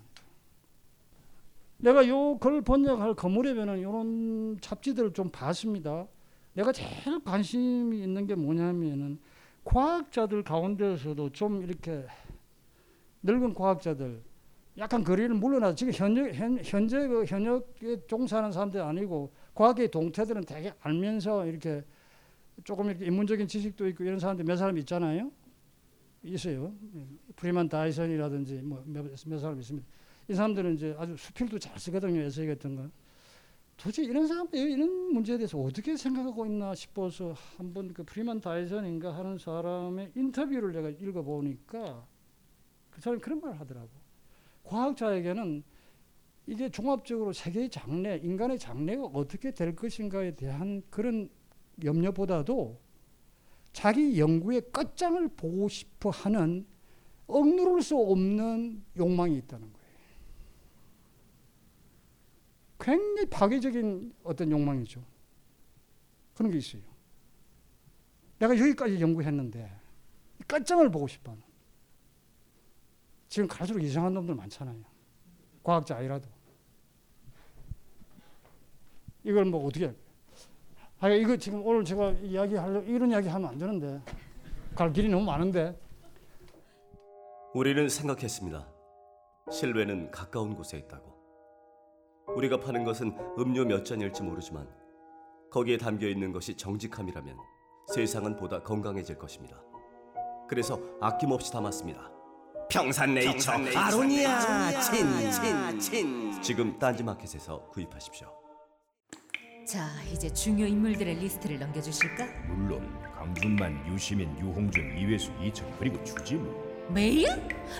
S3: 내가 요 글 번역할 거무렵에는 이런 잡지들을 좀 봤습니다. 내가 제일 관심이 있는 게 뭐냐면은 과학자들 가운데서도 좀 이렇게 늙은 과학자들 약간 거리를 물러나 지금 현재 현, 현재 그 현역에 종사하는 사람들 아니고 과학의 동태들은 되게 알면서 이렇게 조금 이렇게 인문적인 지식도 있고 이런 사람들 몇 사람 있잖아요. 있어요. 프리만 다이슨이라든지 뭐몇 몇 사람 있습니다. 이 사람들은 이제 아주 수필도 잘 쓰거든요. 에세이 같은 거. 도대체 이런 사람들 이런 문제에 대해서 어떻게 생각하고 있나 싶어서 한번 그 프리만 다이슨인가 하는 사람의 인터뷰를 내가 읽어 보니까 그 사람이 그런 말을 하더라고. 과학자에게는 이게 종합적으로 세계의 장래, 인간의 장래가 어떻게 될 것인가에 대한 그런 염려보다도 자기 연구의 끝장을 보고 싶어 하는 억누를 수 없는 욕망이 있다는 거예요. 굉장히 파괴적인 어떤 욕망이죠. 그런 게 있어요. 내가 여기까지 연구했는데 끝장을 보고 싶어 하는. 지금 갈수록 이상한 놈들 많잖아요. 과학자 아니라도. 이걸 뭐 어떻게? 아, 이거 지금 오늘 제가 이야기하려 이런 이야기 하면 안 되는데 갈 길이 너무 많은데.
S4: 우리는 생각했습니다. 신뢰는 가까운 곳에 있다고. 우리가 파는 것은 음료 몇 잔일지 모르지만 거기에 담겨 있는 것이 정직함이라면 세상은 보다 건강해질 것입니다. 그래서 아낌없이 담았습니다. 평산네이처, 아로니아 친친친 지금 딴지마켓에서 구입하십시오.
S5: 자, 이제 중요 인물들의 리스트를 넘겨주실까?
S6: 물론 강준만, 유시민, 유홍준, 이외수, 이철 그리고 주진우
S5: 메일?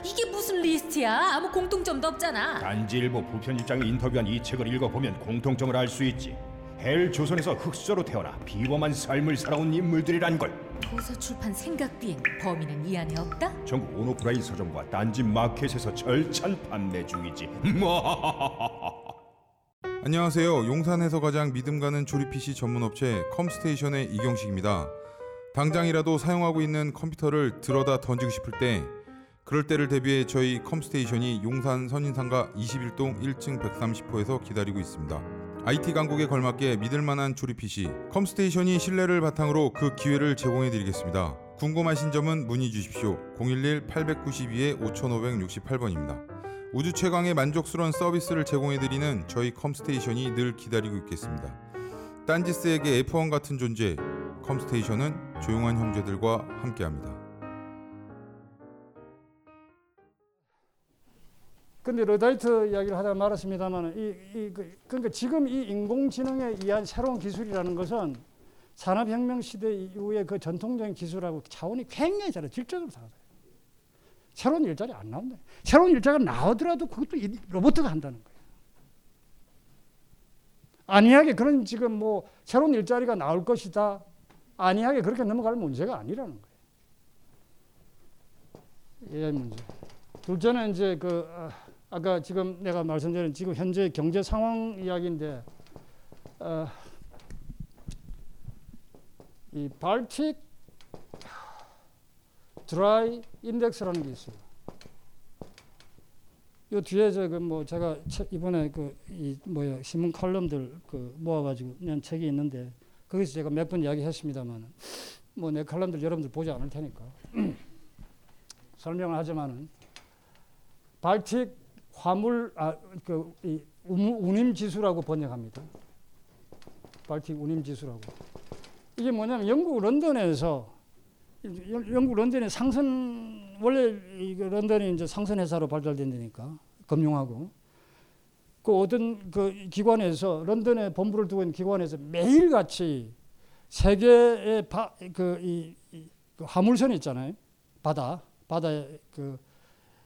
S5: 이게 무슨 리스트야? 아무 공통점도 없잖아.
S6: 딴지일보 부편집장이 인터뷰한 이 책을 읽어보면 공통점을 알 수 있지 헬 조선에서 흑수저로 태어나 비범한 삶을 살아온 인물들이란 걸
S5: 도서 출판 생각 비행 범인은 이 안에 없다?
S6: 전국 온오프라인 서점과 딴지 마켓에서 절찬 판매 중이지 <laughs>
S7: 안녕하세요. 용산에서 가장 믿음 가는 조립 PC 전문 업체 컴스테이션의 이경식입니다. 당장이라도 사용하고 있는 컴퓨터를 들어다 던지고 싶을 때 그럴 때를 대비해 저희 컴스테이션이 용산 선인상가 21동 1층 130호에서 기다리고 있습니다. IT 강국에 걸맞게 믿을 만한 조립 PC 컴스테이션이 신뢰를 바탕으로 그 기회를 제공해 드리겠습니다. 궁금하신 점은 문의 주십시오. 011 892 5568번입니다. 우주 최강의 만족스러운 서비스를 제공해 드리는 저희 컴스테이션이 늘 기다리고 있겠습니다. 딴지스에게 F1 같은 존재, 컴스테이션은 조용한 형제들과 함께합니다.
S3: 근데 Luddite 이야기를 하다 말았습니다만 이, 이 그, 그러니까 지금 이 인공지능에 의한 새로운 기술이라는 것은 산업혁명 시대 이후에 그 전통적인 기술하고 차원이 굉장히 다르 질적으로 다르다. 새로운 일자리 안 나온다. 새로운 일자리가 나오더라도 그것도 이 로봇가 한다는 거예요. 아니하게 그런 지금 뭐 새로운 일자리가 나올 것이다. 아니하게 그렇게 넘어갈 문제가 아니라는 거예요. 이 문제. 둘째는 이제 그 아, 아까 지금 내가 말씀드린 지금 현재 경제 상황 이야기인데 어, 이 발틱 드라이 인덱스라는 게 있어요. 요 뒤에 저그뭐 제가 이번에 그 이 뭐야 신문 칼럼들 그 모아가지고 낸 책이 있는데 거기서 제가 몇 번 이야기했습니다만 뭐 내 칼럼들 여러분들 보지 않을 테니까 <clears throat> 설명을 하지만은 발틱 화물 아그 운임 지수라고 번역합니다. 발틱 운임 지수라고. 이게 뭐냐면 영국 런던에서 영국 런던의 상선 원래 이 런던이 이제 상선 회사로 발달된 데니까 금융하고 그 어떤 그 기관에서 런던에 본부를 두고 있는 기관에서 매일 같이 세계의 그이 그 화물선 있잖아요 바다 바다에 그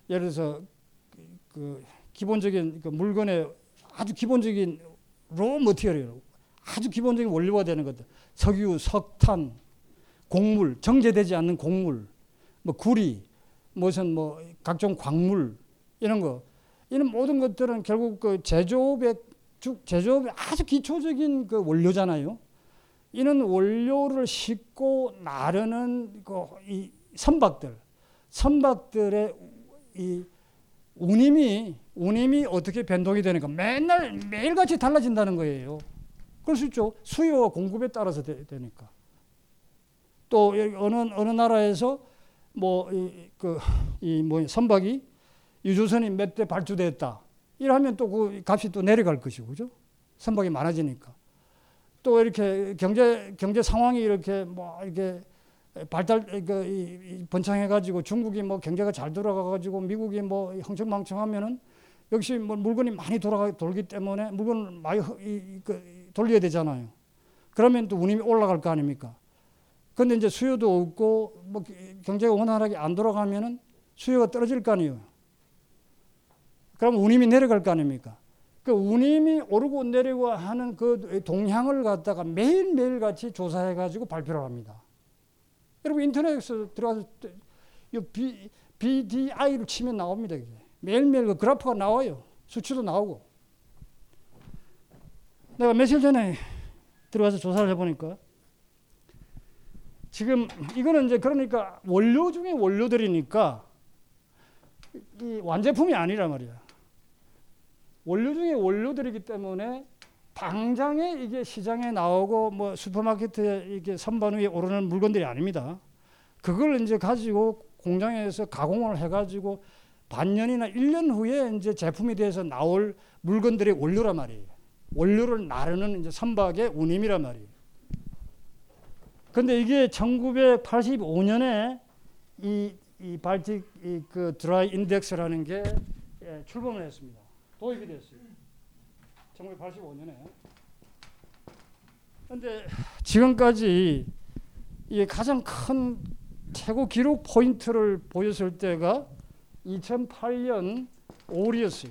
S3: 예를 들어서 그 기본적인 그 물건의 아주 기본적인 로 머티리얼 아주 기본적인 원료가 되는 것들 석유, 석탄, 곡물, 정제되지 않는 곡물, 뭐 구리, 무슨 뭐 각종 광물 이런 거 이런 모든 것들은 결국 그 제조업의 제조업의 아주 기초적인 그 원료잖아요. 이런 원료를 싣고 나르는 그 이 선박들, 선박들의 이 운임이 운임이 어떻게 변동이 되는가 맨날 매일같이 달라진다는 거예요. 그럴 수 있죠. 수요와 공급에 따라서 되, 니까 또 어느 어느 나라에서 뭐이그이뭐 선박이 유조선이 몇 대 발주됐다. 이러면 또 그 값이 또 내려갈 것이고 그죠? 선박이 많아지니까. 또 이렇게 경제 경제 상황이 이렇게 뭐 이렇게 발달 그 번창해 가지고 중국이 뭐 경제가 잘 돌아가 가지고 미국이 뭐 흥청망청하면은 역시 뭐 물건이 많이 돌아가 돌기 때문에 물건을 많이 이, 그, 돌려야 되잖아요. 그러면 또 운임이 올라갈 거 아닙니까? 근데 이제 수요도 없고 뭐 경제가 원활하게 안 돌아가면은 수요가 떨어질 거 아니에요. 그럼 운임이 내려갈 거 아닙니까? 그 운임이 오르고 내리고 하는 그 동향을 갖다가 매일매일 같이 조사해 가지고 발표를 합니다. 여러분 인터넷에서 들어가서 이 B, BDI를 치면 나옵니다. 이게. 매일매일 그 그래프가 나와요. 수치도 나오고. 내가 며칠 전에 들어가서 조사를 해보니까 지금 이거는 이제 그러니까 원료 중에 원료들이니까 이 완제품이 아니란 말이야. 원료 중에 원료들이기 때문에 당장에 이게 시장에 나오고 뭐 슈퍼마켓에 이게 선반 위에 오르는 물건들이 아닙니다. 그걸 이제 가지고 공장에서 가공을 해가지고 반년이나 1년 후에 이제 제품이 돼서 나올 물건들의 원료란 말이에요. 원료를 나르는 이제 선박의 운임이란 말이에요. 근데 이게 1985년에 이, 이 발틱 이 그 드라이 인덱스라는 게 예, 출범을 했습니다. 도입이 됐어요. 1985년에. 근데 지금까지 이게 가장 큰 최고 기록 포인트를 보였을 때가 2008년 5월이었어요.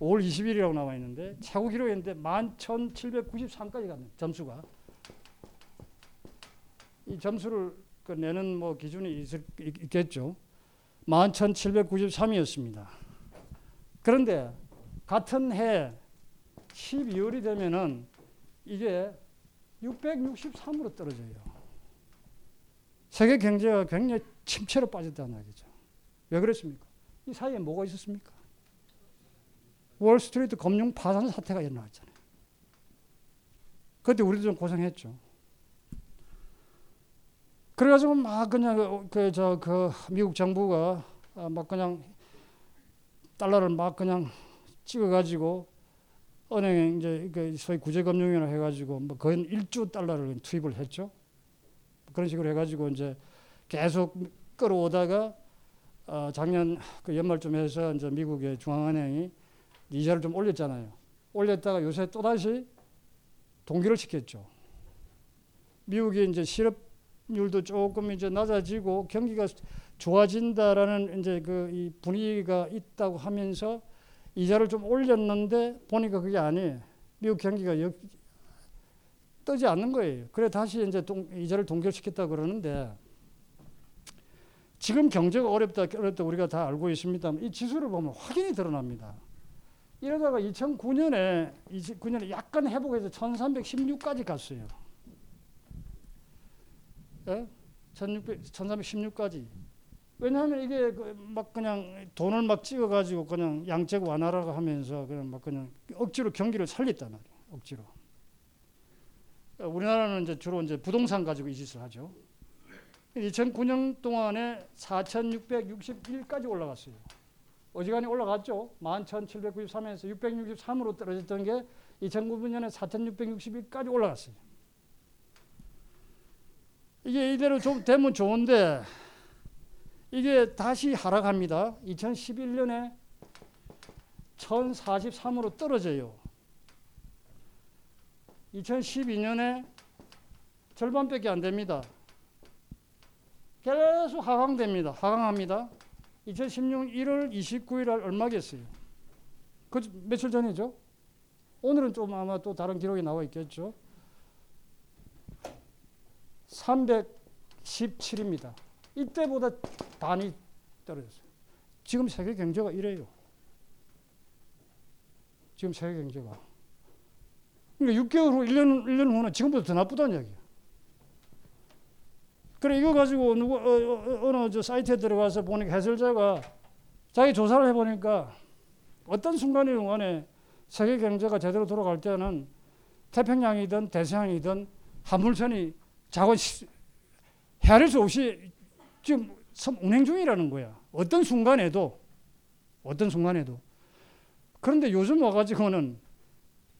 S3: 5월 20일이라고 나와 있는데 최고 기록이었는데 11,793까지 갔네 점수가. 이 점수를 그 내는 뭐 기준이 있을, 있겠죠. 11,793이었습니다. 그런데 같은 해 12월이 되면은 이게 663으로 떨어져요. 세계 경제가 굉장히 침체로 빠졌다는 얘기죠. 왜 그랬습니까? 이 사이에 뭐가 있었습니까? 월스트리트 금융 파산 사태가 일어났잖아요. 그때 우리도 좀 고생했죠. 그래가지고 막 그냥 그 저그 그 미국 정부가 막 그냥 달러를 막 그냥 찍어가지고 은행에 이제 그 소위 구제금융이라 해가지고 뭐 거의 1조 달러를 투입을 했죠. 그런 식으로 해가지고 이제 계속 끌어오다가 어 작년 그 연말쯤 해서 이제 미국의 중앙은행이 이자를 좀 올렸잖아요. 올렸다가 요새 또 다시 동기를 시켰죠. 미국이 이제 실업률도 조금 이제 낮아지고 경기가 좋아진다라는 이제 그이 분위기가 있다고 하면서 이자를 좀 올렸는데 보니까 그게 아니에요. 미국 경기가 역, 뜨지 않는 거예요. 그래 다시 이제 동, 이자를 동결시켰다 그러는데 지금 경제가 어렵다 어렵다 우리가 다 알고 있습니다만 이 지수를 보면 확연히 드러납니다. 이러다가 2009년에 2009년에 약간 회복해서 1316까지 갔어요. 예? 1600, 1316까지. 왜냐하면 이게 그막 그냥 돈을 막 찍어가지고 그냥 양적 완화라고 하면서 그냥 막 그냥 억지로 경기를 살렸단 말이에요. 억지로. 우리나라는 이제 주로 이제 부동산 가지고 이 짓을 하죠. 2009년 동안에 4,661까지 올라갔어요. 어지간히 올라갔죠. 11,793에서 663으로 떨어졌던 게 2009년에 4,661까지 올라갔어요. 이게 이대로 좀 되면 좋은데 이게 다시 하락합니다. 2011년에 1043으로 떨어져요. 2012년에 절반밖에 안 됩니다. 계속 하강됩니다. 하강합니다. 2016년 1월 29일 날 얼마겠어요? 그 며칠 전이죠? 오늘은 좀 아마 또 다른 기록이 나와 있겠죠? 317입니다. 이때보다 반이 떨어졌어요. 지금 세계 경제가 이래요. 지금 세계 경제가. 그러니까 6개월 후, 1년, 1년 후는 지금보다 더 나쁘다는 얘기예요. 그래, 이거 가지고 누구, 어, 어, 어느 저 사이트에 들어가서 보니까 해설자가 자기 조사를 해보니까 어떤 순간이든 세계 경제가 제대로 돌아갈 때는 태평양이든 대서양이든 한물선이 자고 헤아릴 수 없이 지금 운행 중이라는 거야. 어떤 순간에도 어떤 순간에도 그런데 요즘 와가지고는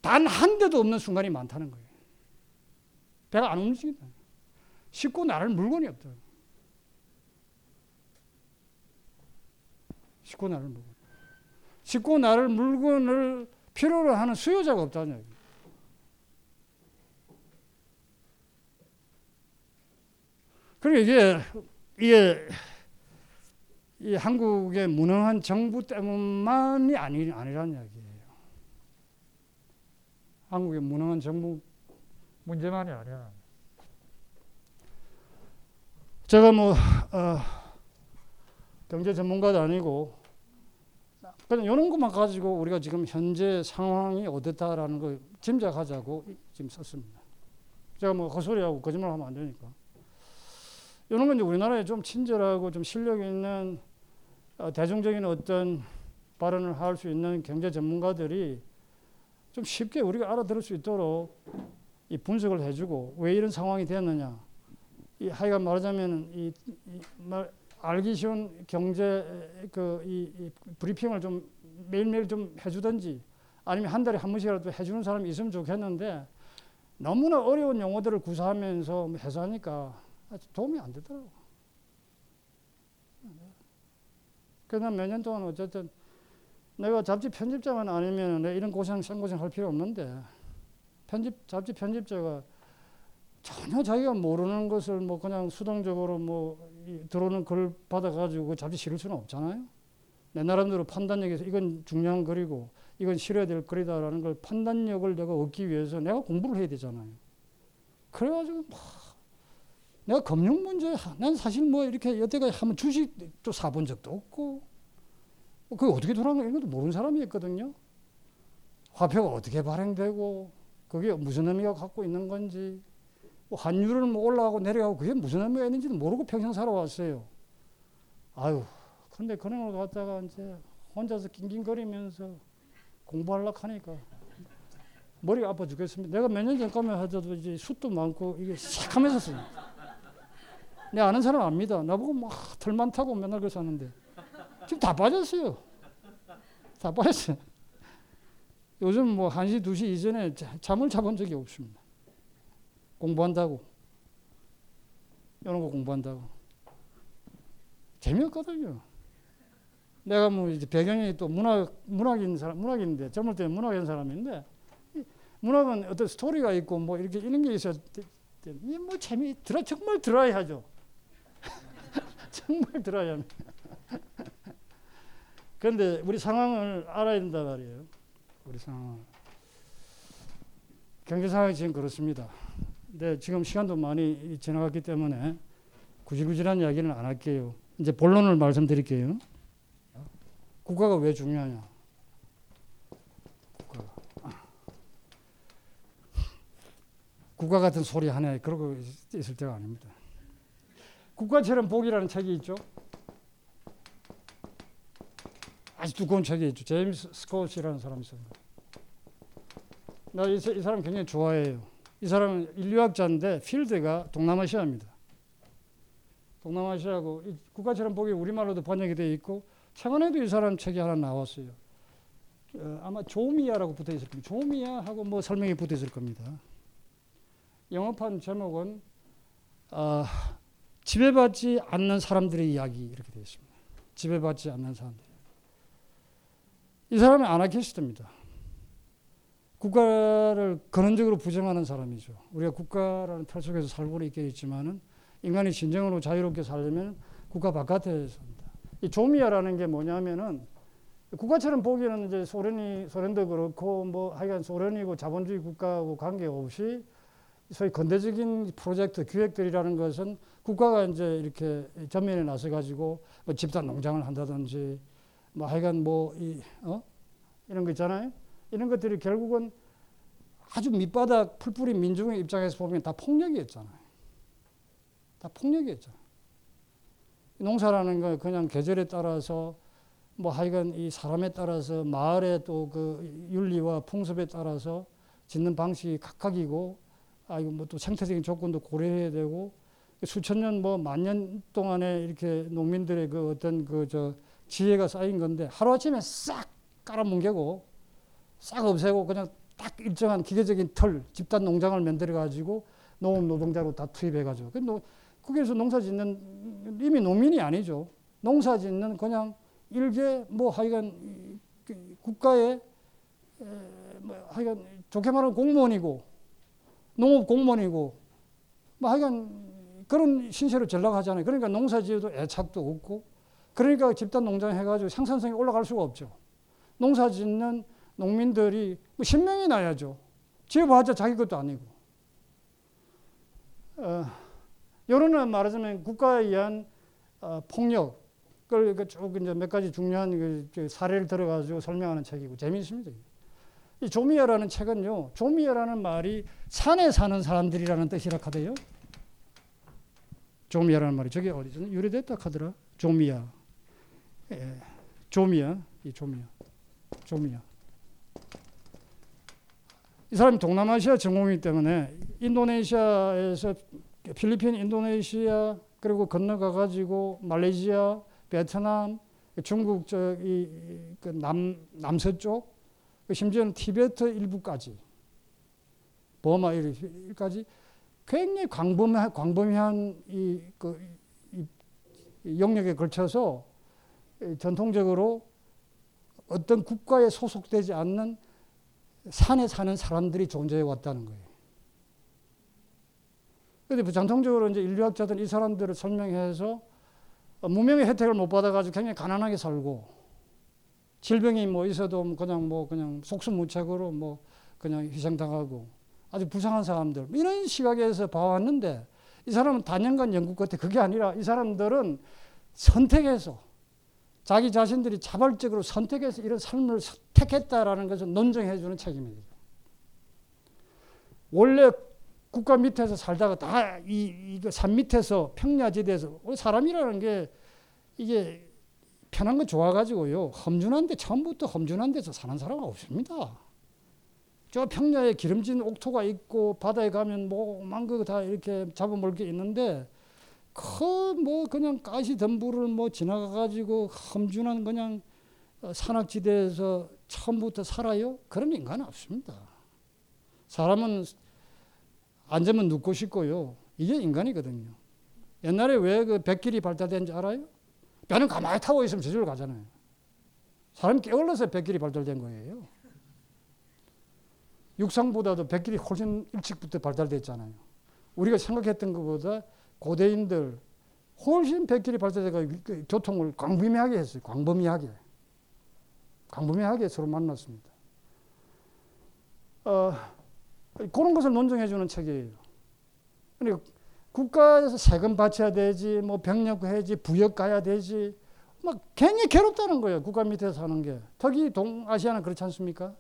S3: 단 한 대도 없는 순간이 많다는 거예요. 배가 안 움직인다. 싣고 나를 물건이 없다. 싣고 나를 물건. 싣고 나를 물건을 필요로 하는 수요자가 없다는 얘기예요. 그리고 이게 이게 이 한국의 무능한 정부 때문만이 아니 아니라는 이야기예요. 한국의 무능한 정부 문제만이 아니야. 제가 뭐 어, 경제 전문가도 아니고 그냥 이런 것만 가지고 우리가 지금 현재 상황이 어떻다라는 걸 짐작하자고 지금 썼습니다. 제가 뭐 헛소리하고 거짓말하면 안 되니까. 이런 건 이제 우리나라에 좀 친절하고 좀 실력 있는 어, 대중적인 어떤 발언을 할 수 있는 경제 전문가들이 좀 쉽게 우리가 알아들을 수 있도록 이 분석을 해주고 왜 이런 상황이 되었느냐. 이 하여간 말하자면 이, 이 말, 알기 쉬운 경제 그이 이 브리핑을 좀 매일매일 좀 해주든지 아니면 한 달에 한 번씩이라도 해주는 사람이 있으면 좋겠는데 너무나 어려운 용어들을 구사하면서 해소하니까 도움이 안 되더라고. 그래서 몇년 동안 어쨌든 내가 잡지 편집자만 아니면 내 이런 고생, 생고생 할 필요 없는데 편집, 잡지 편집자가 전혀 자기가 모르는 것을 뭐 그냥 수동적으로 뭐 들어오는 글 받아가지고 그 잡지 실을 수는 없잖아요. 내 나름대로 판단력에서 이건 중요한 글이고 이건 실어야 될 글이다라는 걸 판단력을 내가 얻기 위해서 내가 공부를 해야 되잖아요. 그래가지고 막 내가 금융 문제, 난 사실 뭐 이렇게 여태까지 한번 주식도 사본 적도 없고, 뭐 그게 어떻게 돌아가는 것도 모르는 사람이었거든요. 화폐가 어떻게 발행되고, 그게 무슨 의미가 갖고 있는 건지, 뭐 환율은 뭐 올라가고 내려가고 그게 무슨 의미가 있는지도 모르고 평생 살아왔어요. 아유, 근데 그런 걸 갖다가 이제 혼자서 낑낑거리면서 공부하려고 하니까 머리가 아파 죽겠습니다. 내가 몇 년 전까지만 하더라도 이제 숱도 많고 이게 싹 하면서 써요. 내 아는 사람 압니다. 나보고 막 털만 타고 맨날 그랬었는데 지금 다 빠졌어요. 다 빠졌어요. 요즘 뭐 1시, 2시 이전에 자- 잠을 자본 적이 없습니다. 공부한다고. 이런 거 공부한다고. 재미없거든요. 내가 뭐 이제 배경이 또 문학, 문학인 사람, 문학인데, 젊을 때 문학인 사람인데, 이 문학은 어떤 스토리가 있고 뭐 이렇게 이런 게 있어야. 이뭐 재미, 들어, 정말 들어야 하죠. 정말 들어야 합니다. 그런데 우리 상황을 알아야 된단 말이에요. 우리 상황. 경제 상황이 지금 그렇습니다. 근데 지금 시간도 많이 지나갔기 때문에 구질구질한 이야기는 안 할게요. 이제 본론을 말씀드릴게요. 국가가 왜 중요하냐? 국가가. 국가 같은 소리 하나에 그러고 있- 있을 때가 아닙니다. 국가처럼 복이라는 책이 있죠. 아주 두꺼운 책이 있죠. 제임스 스콧이라는 사람이 있습니다. 나이 이 사람 굉장히 좋아해요. 이 사람은 인류학자인데 필드가 동남아시아입니다. 동남아시아고 이 국가처럼 복이 우리말로도 번역이 되어 있고 최근에도 이 사람 책이 하나 나왔어요. 어, 아마 조미야라고 붙어 있을 겁니다. 조미야하고 뭐 설명이 붙어 있을 겁니다. 영어판 제목은 아, 지배받지 않는 사람들의 이야기 이렇게 되어 있습니다. 지배받지 않는 사람들. 이 사람은 아나키스트입니다. 국가를 근원적으로 부정하는 사람이죠. 우리가 국가라는 틀 속에서 살고 있게 있지만은 인간이 진정으로 자유롭게 살려면 국가 바깥에 삽니다. 이 조미아라는 게 뭐냐면은 국가처럼 보기에는 이제 소련이 소련도 그렇고 뭐 하여간 소련이고 자본주의 국가하고 관계없이 소위 근대적인 프로젝트 기획들이라는 것은 국가가 이제 이렇게 전면에 나서 가지고 뭐 집단 농장을 한다든지 뭐 하여간 뭐 이 어? 이런 거 있잖아요. 이런 것들이 결국은 아주 밑바닥 풀뿌리 민중의 입장에서 보면 다 폭력이었잖아요. 다 폭력이었잖아요. 농사라는 거 그냥 계절에 따라서 뭐 하여간 이 사람에 따라서 마을의 또 그 윤리와 풍습에 따라서 짓는 방식이 각각이고 아 이거 뭐 또 생태적인 조건도 고려해야 되고 수천 년 뭐 만 년 동안에 이렇게 농민들의 그 어떤 그 저 지혜가 쌓인 건데 하루아침에 싹 깔아뭉개고 싹 없애고 그냥 딱 일정한 기계적인 틀 집단 농장을 만들어 가지고 농업 노동자로 다 투입해 가지고 그 노- 거기에서 농사 짓는 이미 농민이 아니죠. 농사 짓는 그냥 일개 뭐 하여간 이- 그 국가의 에, 뭐 하여간 좋게 말하면 공무원이고 농업 공무원이고 뭐 하여간 그런 신세로 전락하잖아요. 그러니까 농사 지어도 애착도 없고 그러니까 집단 농장 해가지고 생산성이 올라갈 수가 없죠. 농사 짓는 농민들이 뭐 신명이 나야죠. 지어봐자 자기 것도 아니고. 어, 여론은 말하자면 국가에 의한 어, 폭력을 그쭉 이제 몇 가지 중요한 그, 그 사례를 들어가지고 설명하는 책이고 재미있습니다. 이 조미야라는 책은요. 조미야라는 말이 산에 사는 사람들이라는 뜻이라 하대요. 조미야라는 말이 저게 어디서 유래됐다 하더라. 조미야. 예, 조미야. 이 조미야. 조미야. 이 사람이 동남아시아 전공이기 때문에 인도네시아에서 필리핀, 인도네시아 그리고 건너가 가지고 말레이시아, 베트남, 중국 저이 그 남 남서쪽 심지어는 티베트 일부까지 버마 일까지 굉장히 광범위한, 광범위한 이, 그, 이, 이 영역에 걸쳐서 이 전통적으로 어떤 국가에 소속되지 않는 산에 사는 사람들이 존재해 왔다는 거예요. 그런데 전통적으로 이제 인류학자들은 이 사람들을 설명해서 무명의 혜택을 못 받아가지고 굉장히 가난하게 살고 질병이 뭐 있어도 그냥 뭐 그냥 속수무책으로 뭐 그냥 희생당하고 아주 불쌍한 사람들 이런 시각에서 봐왔는데 이 사람은 단연간 연구 끝에 그게 아니라 이 사람들은 선택해서 자기 자신들이 자발적으로 선택해서 이런 삶을 택했다라는 것을 논증해 주는 책입니다. 원래 국가 밑에서 살다가 다 이 이거 산 밑에서 평야지대에서 우리 사람이라는 게 이게 편한 거 좋아가지고요 험준한데 처음부터 험준한 데서 사는 사람은 없습니다. 저 평야에 기름진 옥토가 있고 바다에 가면 뭐만 거다 이렇게 잡아먹을 게 있는데 그뭐 그냥 가시 덤불을 뭐 지나가 가지고 험준한 그냥 어, 산악지대에서 처음부터 살아요? 그런 인간은 없습니다. 사람은 앉으면 눕고 싶고요. 이게 인간이거든요. 옛날에 왜 그 백길이 발달된지 알아요? 뼈는 가만히 타고 있으면 저절로 가잖아요. 사람이 깨어러서 백길이 발달된 거예요. 육상보다도 백길이 훨씬 일찍부터 발달됐잖아요. 우리가 생각했던 것보다 고대인들 훨씬 백길이 발달돼가 그 교통을 광범위하게 했어요. 광범위하게. 광범위하게 서로 만났습니다. 어, 그런 것을 논증해주는 책이에요. 그러니까 국가에서 세금 바쳐야 되지, 뭐 병력 해야지, 부역 가야 되지, 막 굉장히 괴롭다는 거예요. 국가 밑에 사는 게. 특히 동아시아는 그렇지 않습니까?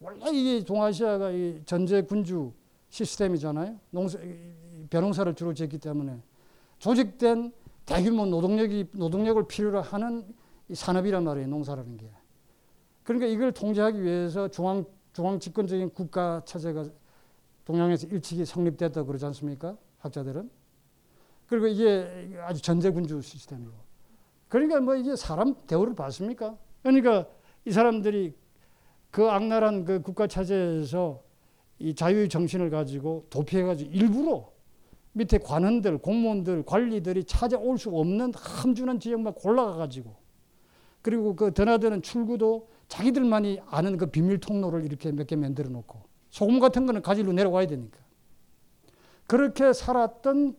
S3: 원래 이게 동아시아가 이 전제 군주 시스템이잖아요. 농사, 벼농사를 주로 짓기 때문에 조직된 대규모 노동력이 노동력을 필요로 하는 이 산업이란 말이에요. 농사라는 게. 그러니까 이걸 통제하기 위해서 중앙 중앙 집권적인 국가 체제가 동양에서 일찍이 성립됐다 그러지 않습니까? 학자들은. 그리고 이게 아주 전제군주 시스템이고. 그러니까 뭐 이게 사람 대우를 받습니까? 그러니까 이 사람들이 그 악랄한 그 국가 체제에서 이 자유의 정신을 가지고 도피해가지고 일부러 밑에 관원들, 공무원들, 관리들이 찾아올 수 없는 험준한 지역만 골라가가지고 그리고 그 드나드는 출구도 자기들만이 아는 그 비밀 통로를 이렇게 몇 개 만들어 놓고 소금 같은 거는 가지로 내려와야 되니까 그렇게 살았던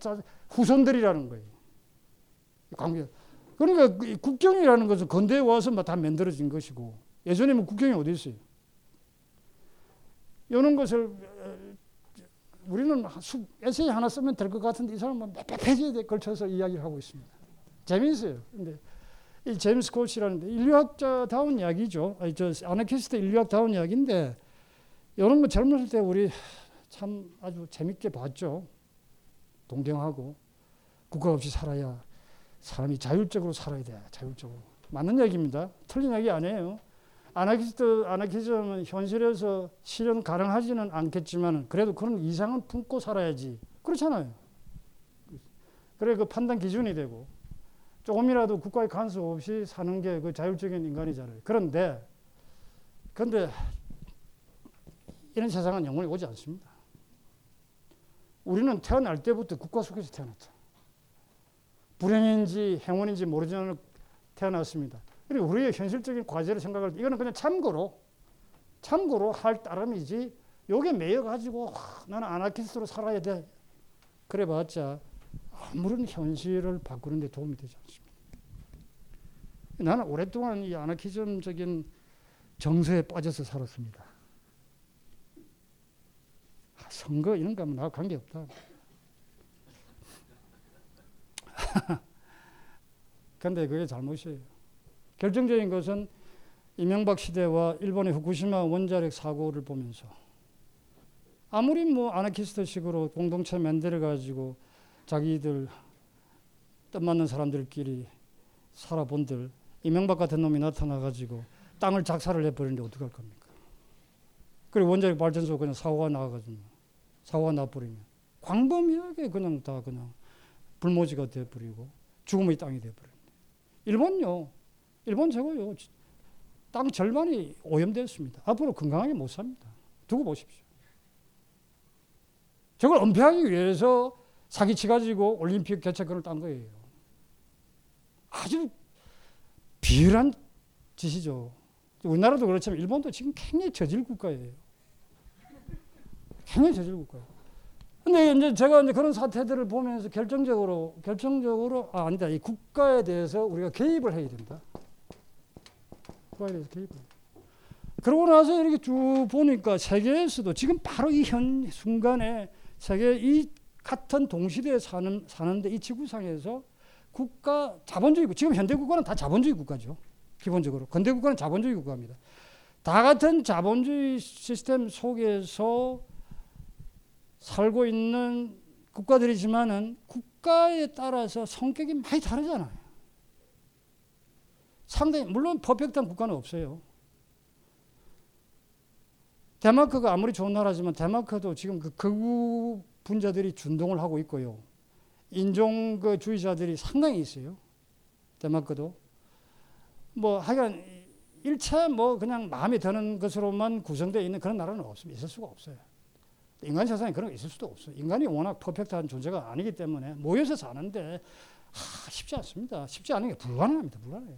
S3: 후손들이라는 거예요. 관계. 그러니까 국경이라는 것은 근대에 와서 뭐다 만들어진 것이고 예전에 뭐 국경이 어디 있어요? 이런 것을 우리는 에세이 하나 쓰면 될 것 같은데 이 사람은 몇백 페이지에 걸쳐서 이야기를 하고 있습니다. 재미있어요. 근데 이 제임스 스콧이라는 인류학자다운 이야기죠. 아니, 저 아나키스트 인류학다운 이야기인데 이런 거 젊었을 때 우리 참 아주 재밌게 봤죠. 동경하고 국가 없이 살아야 사람이 자율적으로 살아야 돼. 자율적으로. 맞는 얘기입니다. 틀린 얘기 아니에요. 아나키스트 아나키즘은 현실에서 실현 가능하지는 않겠지만 그래도 그런 이상은 품고 살아야지. 그렇잖아요. 그래 그 판단 기준이 되고 조금이라도 국가의 간섭 없이 사는 게 그 자율적인 인간이잖아요. 그런데 그런데 이런 세상은 영원히 오지 않습니다. 우리는 태어날 때부터 국가 속에서 태어났죠. 불행인지 행운인지 모르지만 태어났습니다. 그리고 우리의 현실적인 과제를 생각할 때 이거는 그냥 참고로 참고로 할 따름이지 요게 매여 가지고 나는 아나키스트로 살아야 돼. 그래 봤자 아무런 현실을 바꾸는 데 도움이 되지 않습니다. 나는 오랫동안 이 아나키즘적인 정서에 빠져서 살았습니다. 아, 선거 이런 거하면 나하고 관계없다. <laughs> 근데 그게 잘못이에요. 결정적인 것은 이명박 시대와 일본의 후쿠시마 원자력 사고를 보면서 아무리 뭐 아나키스트식으로 공동체 만들어 가지고 자기들 뜻맞는 사람들끼리 살아본들 이명박 같은 놈이 나타나 가지고 땅을 작사를 해버리는데 어떡할 겁니까? 그리고 원자력 발전소 그냥 사고가 나가지고 사고가 나버리면 광범위하게 그냥 다 그냥 불모지가 돼버리고 죽음의 땅이 돼버립니다. 일본요, 일본 최고요. 땅 절반이 오염되었습니다. 앞으로 건강하게 못 삽니다. 두고 보십시오. 저걸 은폐하기 위해서 사기치 가지고 올림픽 개최권을 딴 거예요. 아주 비열한 짓이죠. 우리나라도 그렇지만 일본도 지금 굉장히 저질 국가예요. 굉장히 저질 국가예요. 근데 이제 제가 이제 그런 사태들을 보면서 결정적으로 결정적으로 아 아니다 이 국가에 대해서 우리가 개입을 해야 된다. 국가에 대해서 개입을. 그러고 나서 이렇게 쭉 보니까 세계에서도 지금 바로 이 현 순간에 세계 이 같은 동시대에 사는 사는데 이 지구상에서 국가 자본주의 지금 현대 국가는 다 자본주의 국가죠. 기본적으로 근대 국가는 자본주의 국가입니다. 다 같은 자본주의 시스템 속에서 살고 있는 국가들이지만은 국가에 따라서 성격이 많이 다르잖아요. 상당히 물론 퍼펙트한 국가는 없어요. 데마크가 아무리 좋은 나라지만 데마크도 지금 그 극우 분자들이 준동을 하고 있고요. 인종 그 주의자들이 상당히 있어요. 데마크도 뭐 하여간 일체 뭐 그냥 마음에 드는 것으로만 구성되어 있는 그런 나라는 없습니다. 있을 수가 없어요. 인간 세상에 그런 게 있을 수도 없어요. 인간이 워낙 퍼펙트한 존재가 아니기 때문에 모여서 사는데 하, 쉽지 않습니다. 쉽지 않은 게 불가능합니다. 불가능해요.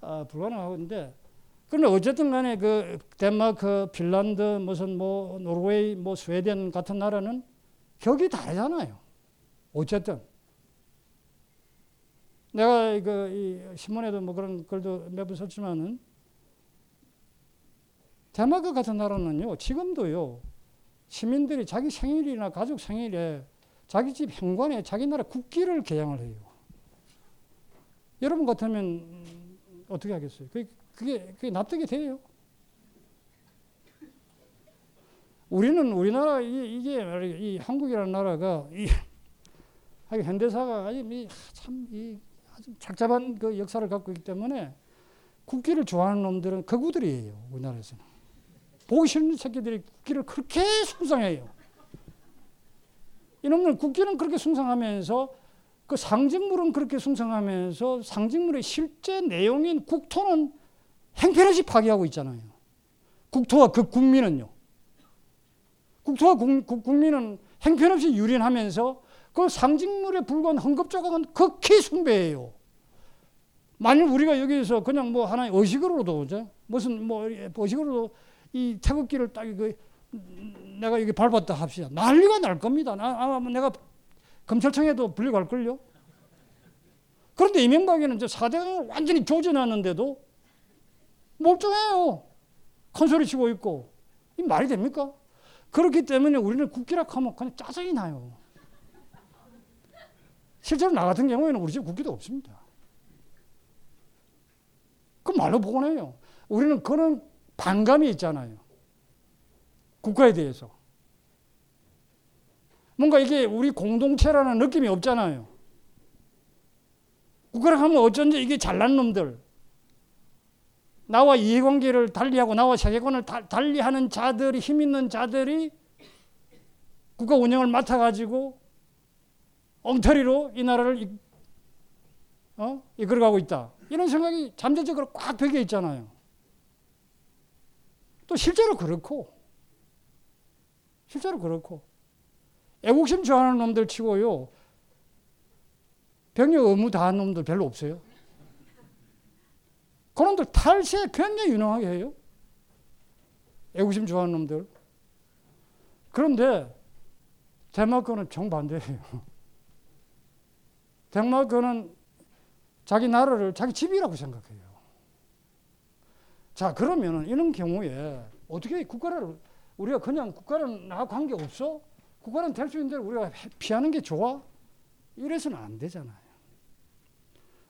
S3: 아, 불가능하는데 그런데 어쨌든 간에 그 덴마크, 핀란드, 무슨 뭐 노르웨이, 뭐 스웨덴 같은 나라는 격이 다르잖아요. 어쨌든 내가 그 신문에도 뭐 그런 글도 몇 번 썼지만은 덴마크 같은 나라는요 지금도요 시민들이 자기 생일이나 가족 생일에 자기 집 현관에 자기 나라 국기를 개양을 해요. 여러분 같으면 어떻게 하겠어요? 그게, 그게, 그게 납득이 돼요? 우리는 우리나라 이, 이게 이 한국이라는 나라가 이 <laughs> 현대사가 참이 아주 착잡한 그 역사를 갖고 있기 때문에 국기를 좋아하는 놈들은 거구들이에요 우리나라에서는 보기 싫은 새끼들이 국기를 그렇게 숭상해요. 이놈들 국기는 그렇게 숭상하면서 그 상징물은 그렇게 숭상하면서 상징물의 실제 내용인 국토는 행편없이 파괴하고 있잖아요. 국토와 그 국민은요. 국토와 국, 국민은 행편없이 유린하면서 그 상징물에 불과한 헌급 조각은 극히 숭배해요. 만일 우리가 여기서 그냥 뭐 하나의 의식으로도 무슨 뭐 의식으로도 이 태극기를 딱 그 내가 여기 밟았다 합시다. 난리가 날 겁니다. 나, 아, 내가 검찰청에도 불려갈걸요. 그런데 이명박이는 저 사대강을 완전히 조져놨는데도 멀쩡해요. 큰 소리 치고 있고. 이 말이 됩니까? 그렇기 때문에 우리는 국기라 하면 그냥 짜증이 나요. 실제로 나 같은 경우에는 우리 집 국기도 없습니다. 그 말로 보고해요. 우리는 그런 반감이 있잖아요. 국가에 대해서. 뭔가 이게 우리 공동체라는 느낌이 없잖아요. 국가를 하면 어쩐지 이게 잘난 놈들, 나와 이해관계를 달리하고 나와 세계관을 다, 달리하는 자들이 힘 있는 자들이 국가 운영을 맡아가지고 엉터리로 이 나라를 이, 어? 이끌어가고 있다. 이런 생각이 잠재적으로 꽉 배겨 있잖아요. 또 실제로 그렇고, 실제로 그렇고, 애국심 좋아하는 놈들 치고요, 병력 의무 다한 놈들 별로 없어요. 그놈들 탈세 굉장히 유능하게 해요. 애국심 좋아하는 놈들. 그런데 덴마크는 정반대예요. <laughs> 덴마크는 자기 나라를 자기 집이라고 생각해요. 자, 그러면은 이런 경우에 어떻게 국가를 우리가 그냥 국가는 나 관계 없어? 국가는 될 수 있는 대로 우리가 피하는 게 좋아? 이래서는 안 되잖아요.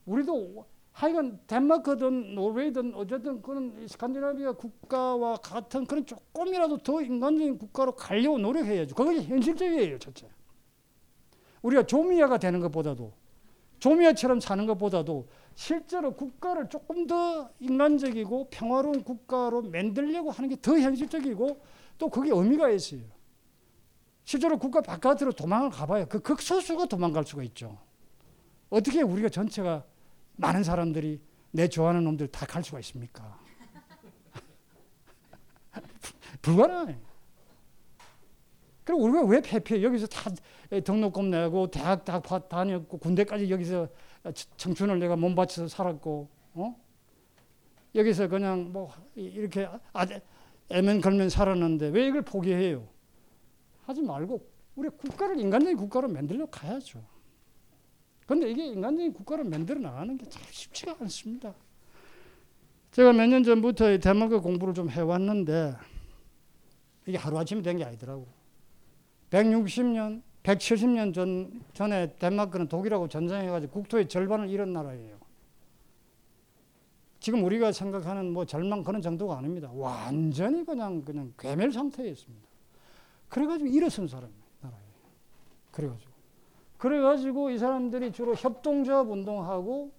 S3: 우리도 하여간 덴마크든 노르웨이든 어쨌든 그런 스칸디나비아 국가와 같은 그런 조금이라도 더 인간적인 국가로 가려고 노력해야죠. 그것이 현실적이에요, 첫째. 우리가 조미아가 되는 것보다도 조미아처럼 사는 것보다도 실제로 국가를 조금 더 인간적이고 평화로운 국가로 만들려고 하는 게 더 현실적이고 또 그게 의미가 있어요. 실제로 국가 바깥으로 도망을 가봐요. 그 극소수가 도망갈 수가 있죠. 어떻게 우리가 전체가 많은 사람들이 내 좋아하는 놈들 다 갈 수가 있습니까? <laughs> 불가능해. 그리고 우리가 왜 패피해? 여기서 다 등록금 내고 대학 다 다녔고 군대까지 여기서 청춘을 내가 몸 바쳐서 살았고, 어? 여기서 그냥 뭐 이렇게 애면 걸면 살았는데 왜 이걸 포기해요? 하지 말고 우리 국가를 인간적인 국가로 만들려 가야죠. 그런데 이게 인간적인 국가를 만들어 나가는 게 참 쉽지가 않습니다. 제가 몇 년 전부터 대만과 공부를 좀 해왔는데 이게 하루아침에 된 게 아니더라고. 160년, 170년 전, 전에 덴마크는 독일하고 전쟁해가지고 국토의 절반을 잃은 나라예요. 지금 우리가 생각하는 뭐 절망 그런 정도가 아닙니다. 완전히 그냥, 그냥 괴멸 상태에 있습니다. 그래가지고 일어선 사람이에요, 나라에. 그래가지고. 그래가지고 이 사람들이 주로 협동조합 운동하고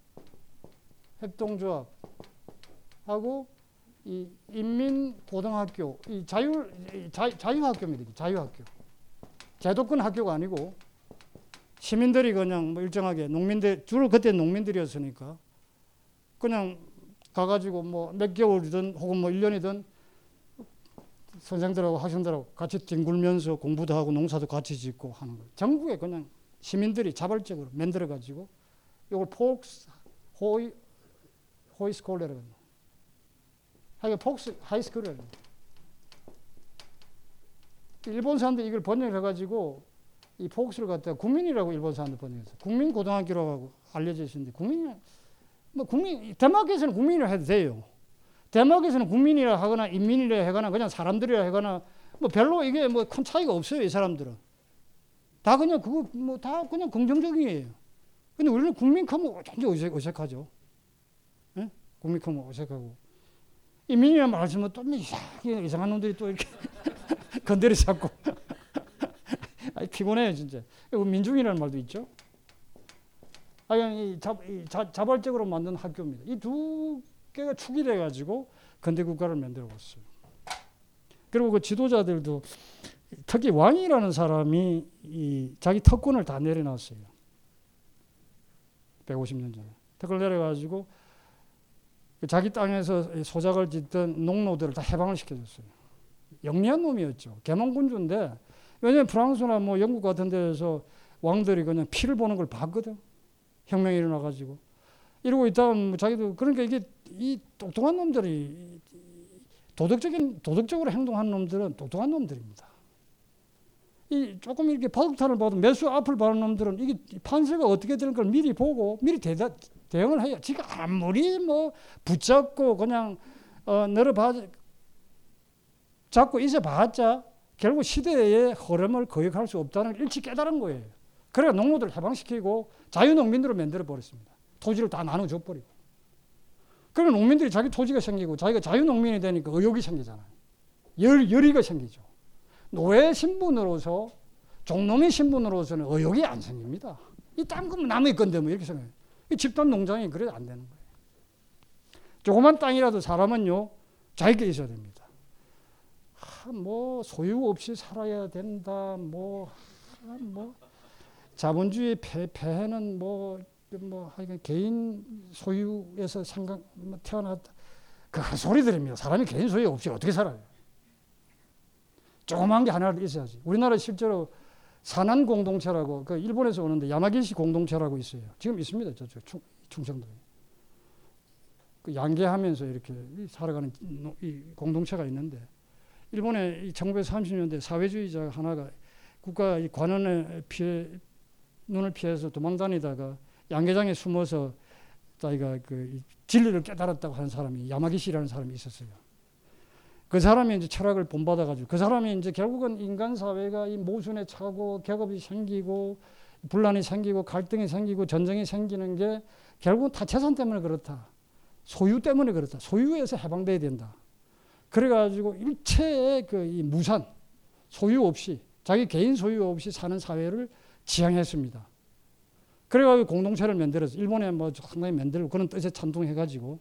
S3: 협동조합 하고 이 인민고등학교, 이 자율, 자, 자유학교입니다. 자유학교. 제도권 학교가 아니고 시민들이 그냥 뭐 일정하게 농민들, 주로 그때 농민들이었으니까 그냥 가가지고 뭐 몇 개월이든 혹은 뭐 1년이든 선생들하고 학생들하고 같이 뒹굴면서 공부도 하고 농사도 같이 짓고 하는 거예요. 전국에 그냥 시민들이 자발적으로 만들어 가지고 이걸 folke høj højskole라고. 하여간 folks high school이라고. 일본 사람들이 이걸 번역해 가지고 이 folks를 갖다가 국민이라고 일본 사람들 번역해서 국민 고등학교라고 알려져 있는데 국민이 뭐 국민 대마에서는 국민이라 해도 돼요. 대마에서는 국민이라 하거나 인민이라 하거나 그냥 사람들이라 하거나 뭐 별로 이게 뭐 큰 차이가 없어요 이 사람들은 다 그냥 그거 뭐 다 그냥 긍정적이에요. 근데 우리는 국민 하면 완전 어색, 어색하죠. 예? 국민 하면 어색하고 인민이란 말씀은 또 이상하게 이상한 놈들이 또 이렇게 <laughs> <laughs> 건드려 잡고 <laughs> 아니 피곤해요 진짜. 민중이라는 말도 있죠. 아, 이, 자, 이 자, 자발적으로 만든 학교입니다. 이 두 개가 축이 돼가지고 근대 국가를 만들어 봤어요. 그리고 그 지도자들도 특히 왕이라는 사람이 이 자기 특권을 다 내려놨어요. 150년 전에 특권을 내려가지고 자기 땅에서 소작을 짓던 농노들을 다 해방을 시켜줬어요. 영리한 놈이었죠. 개몽군주인데 왜냐면 프랑스나 뭐 영국 같은 데서 왕들이 그냥 피를 보는 걸 봤거든. 혁명이 일어나가지고 이러고 있다가 뭐 자기도 그러니까 이게 이 똑똑한 놈들이 도덕적인 도덕적으로 행동하는 놈들은 똑똑한 놈들입니다. 이 조금 이렇게 바둑탄을 봐도 매수 앞을 봐는 놈들은 이게 판세가 어떻게 되는 걸 미리 보고 미리 대다, 대응을 해요. 지가 아무리 뭐 붙잡고 그냥 어, 늘어봐 잡고 있어 봤자 결국 시대의 흐름을 거역할 수 없다는 걸 일찍 깨달은 거예요. 그래가 농노들 해방시키고 자유농민으로 만들어 버렸습니다. 토지를 다 나눠줘 버리고. 그러면 농민들이 자기 토지가 생기고 자기가 자유농민이 되니까 의욕이 생기잖아요. 열, 열의가 생기죠. 노예 신분으로서 종놈의 신분으로서는 의욕이 안 생깁니다. 이땅 그면 남의 건데 뭐 이렇게 생각해요. 이 집단 농장이 그래 안 되는 거예요. 조그만 땅이라도 사람은요 자기게 있어야 됩니다. 아, 뭐 소유 없이 살아야 된다. 뭐, 아, 뭐 자본주의 폐, 폐해는 뭐, 뭐, 하여간 개인 소유에서 생각, 뭐 태어났다. 그 소리들입니다. 사람이 개인 소유 없이 어떻게 살아요? 조그만 게 하나라도 있어야지. 우리나라 실제로 산안 공동체라고, 그 일본에서 오는데 야마기시 공동체라고 있어요. 지금 있습니다. 저쪽 충, 충청도에. 그 양계하면서 이렇게 살아가는 이 공동체가 있는데, 일본의 1930년대 사회주의자 하나가 국가 관원에 피해 눈을 피해서 도망다니다가 양계장에 숨어서 자기가 그 진리를 깨달았다고 하는 사람이 야마기시라는 사람이 있었어요. 그 사람이 이제 철학을 본받아가지고 그 사람이 이제 결국은 인간 사회가 이 모순에 차고 계급이 생기고 분란이 생기고 갈등이 생기고 전쟁이 생기는 게 결국은 다 재산 때문에 그렇다. 소유 때문에 그렇다. 소유에서 해방돼야 된다. 그래가지고 일체의 그 이 무산, 소유 없이 자기 개인 소유 없이 사는 사회를 지향했습니다. 그래가지고 공동체를 만들어서 일본에 뭐 상당히 만들고 그런 뜻에 찬동해가지고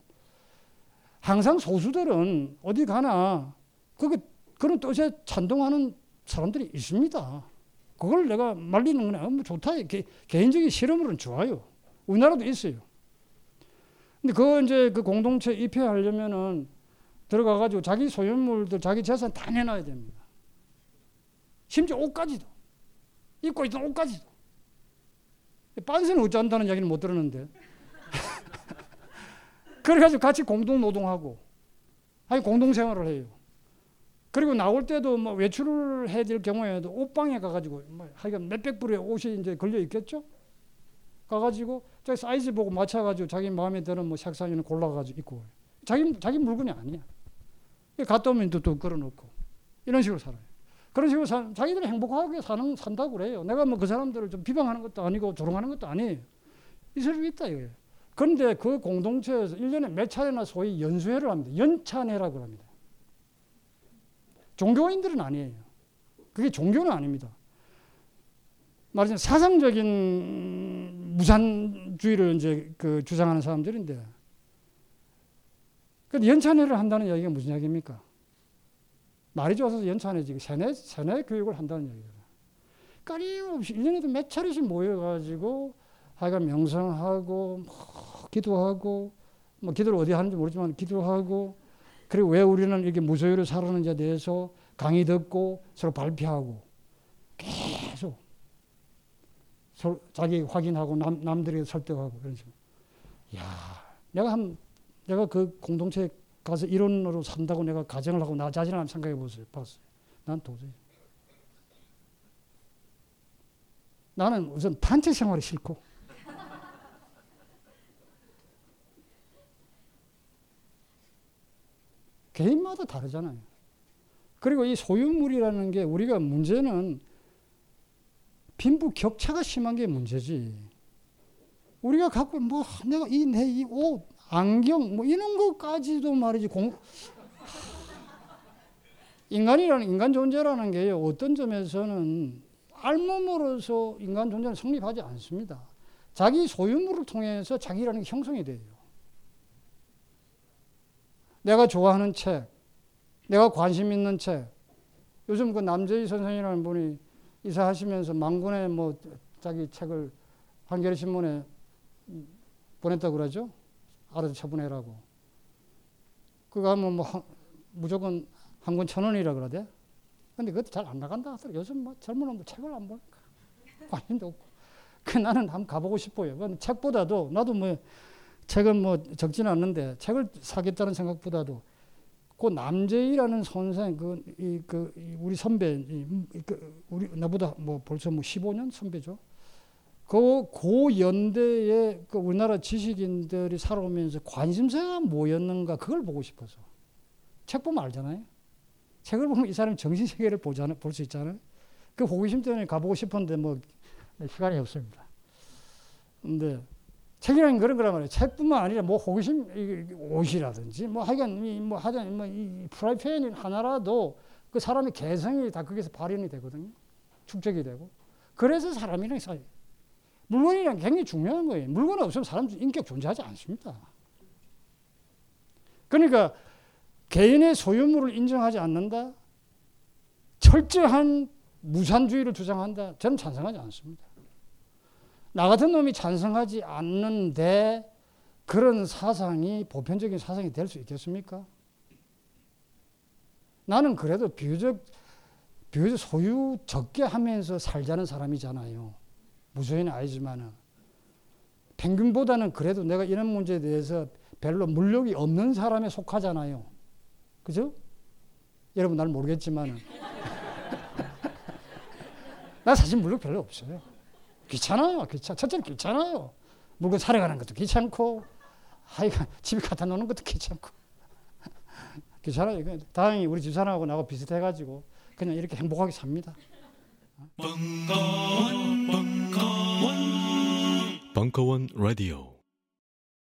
S3: 항상 소수들은 어디 가나 그 그런 뜻에 찬동하는 사람들이 있습니다. 그걸 내가 말리는 건뭐 좋다. 개, 개인적인 실험으로는 좋아요. 우리나라도 있어요. 근데 그 이제 그 공동체 입회하려면은 들어가가지고 자기 소유물들, 자기 재산 다 내놔야 됩니다. 심지어 옷까지도. 입고 있던 옷까지도. 빤스는 어찌한다는 이야기는 못 들었는데. <laughs> 그래가지고 같이 공동 노동하고, 아니 공동 생활을 해요. 그리고 나올 때도 뭐 외출을 해야 될 경우에도 옷방에 가가지고 뭐 하여간 몇백 불의 옷이 이제 걸려 있겠죠? 가가지고 자기 사이즈 보고 맞춰가지고 자기 마음에 드는 뭐 색상이는 골라가지고 입고 자기 자기 물건이 아니야. 갔다 오면 또, 또 걸어놓고 이런 식으로 살아요. 그런 식으로 사, 자기들이 행복하게 사는, 산다고 그래요. 내가 뭐 그 사람들을 좀 비방하는 것도 아니고 조롱하는 것도 아니에요. 있을 수 있다, 이거예요. 그런데 그 공동체에서 1년에 몇 차례나 소위 연수회를 합니다. 연찬회라고 합니다. 종교인들은 아니에요. 그게 종교는 아닙니다. 말하자면 사상적인 무산주의를 이제 그 주장하는 사람들인데, 그 연찬회를 한다는 이야기가 무슨 이야기입니까? 말이 좋아서 연찬회지 세뇌, 세뇌 교육을 한다는 얘기예요. 끊임없이 1년에도 몇 차례씩 모여가지고 하여간 명상하고 뭐 기도하고 뭐 기도를 어디 하는지 모르지만 기도하고 그리고 왜 우리는 이렇게 무소유로 살았는지에 대해서 강의 듣고 서로 발표하고 계속 자기 확인하고 남, 남들에게 설득하고 그런 식으로. 야, 내가 한 내가 그 공동체에 가서 이론으로 산다고 내가 가정을 하고 나 자신을 한번 생각해 보세요. 봤어요. 난 도저히. 나는 우선 단체 생활이 싫고 <laughs> 개인마다 다르잖아요. 그리고 이 소유물이라는 게 우리가 문제는 빈부 격차가 심한 게 문제지. 우리가 갖고 뭐 내가 이 내 이 옷, 안경 뭐 이런 것까지도 말이지 공 인간이라는 인간 존재라는 게 어떤 점에서는 알몸으로서 인간 존재는 성립하지 않습니다. 자기 소유물을 통해서 자기라는 게 형성이 돼요. 내가 좋아하는 책, 내가 관심 있는 책. 요즘 그 남재희 선생이라는 분이 이사하시면서 망군에 뭐 자기 책을 한겨레 신문에 보냈다고 그러죠. 알아서 처분해라고. 그거 하면 뭐 한, 무조건 한 권 천 원이라 그러대. 근데 그것도 잘 안 나간다. 요즘 뭐 젊은 놈들 책을 안 보니까 <laughs> 관심도 없고. 그 나는 한번 가보고 싶어요. 그 책보다도 나도 뭐 책은 뭐 적지는 않는데 책을 사겠다는 생각보다도 그 남재희라는 선생 그이 그 우리 선배 이, 그 우리 나보다 뭐 벌써 뭐 15년 선배죠. 그 고연대의 그 우리나라 지식인들이 살아오면서 관심사가 뭐였는가 그걸 보고 싶어서 책 보면 알잖아요. 책을 보면 이 사람 정신 세계를 보잖아요. 볼수 있잖아요. 그 호기심 때문에 가보고 싶었는데 뭐 시간이 없습니다. 근데 책이라는 그런 거란 말이에요. 책뿐만 아니라 뭐 호기심 옷이라든지 뭐 하여간 뭐 하여간 뭐이 프라이팬 하나라도 그 사람의 개성이 다 거기서 발현이 되거든요. 축적이 되고. 그래서 사람이랑 사이. 물건이란 굉장히 중요한 거예요. 물건 없으면 사람 인격 존재하지 않습니다. 그러니까 개인의 소유물을 인정하지 않는다. 철저한 무산주의를 주장한다. 저는 찬성하지 않습니다. 나 같은 놈이 찬성하지 않는데 그런 사상이 보편적인 사상이 될 수 있겠습니까? 나는 그래도 비교적 비교적 소유 적게 하면서 살자는 사람이잖아요. 무소유는 아니지만은 평균보다는 그래도 내가 이런 문제에 대해서 별로 물욕이 없는 사람에 속하잖아요. 그죠? 여러분 날 모르겠지만은 <laughs> 나 사실 물욕 별로 없어요. 귀찮아요. 귀찮. 첫째는 귀찮아요. 물건 사러 가는 것도 귀찮고, 하여간 집에 갖다 놓는 것도 귀찮고. <laughs> 귀찮아요. 다행히 우리 집사람하고 나하고 비슷해가지고 그냥 이렇게 행복하게 삽니다.
S1: 벙커원, 벙커원, 벙커원 라디오.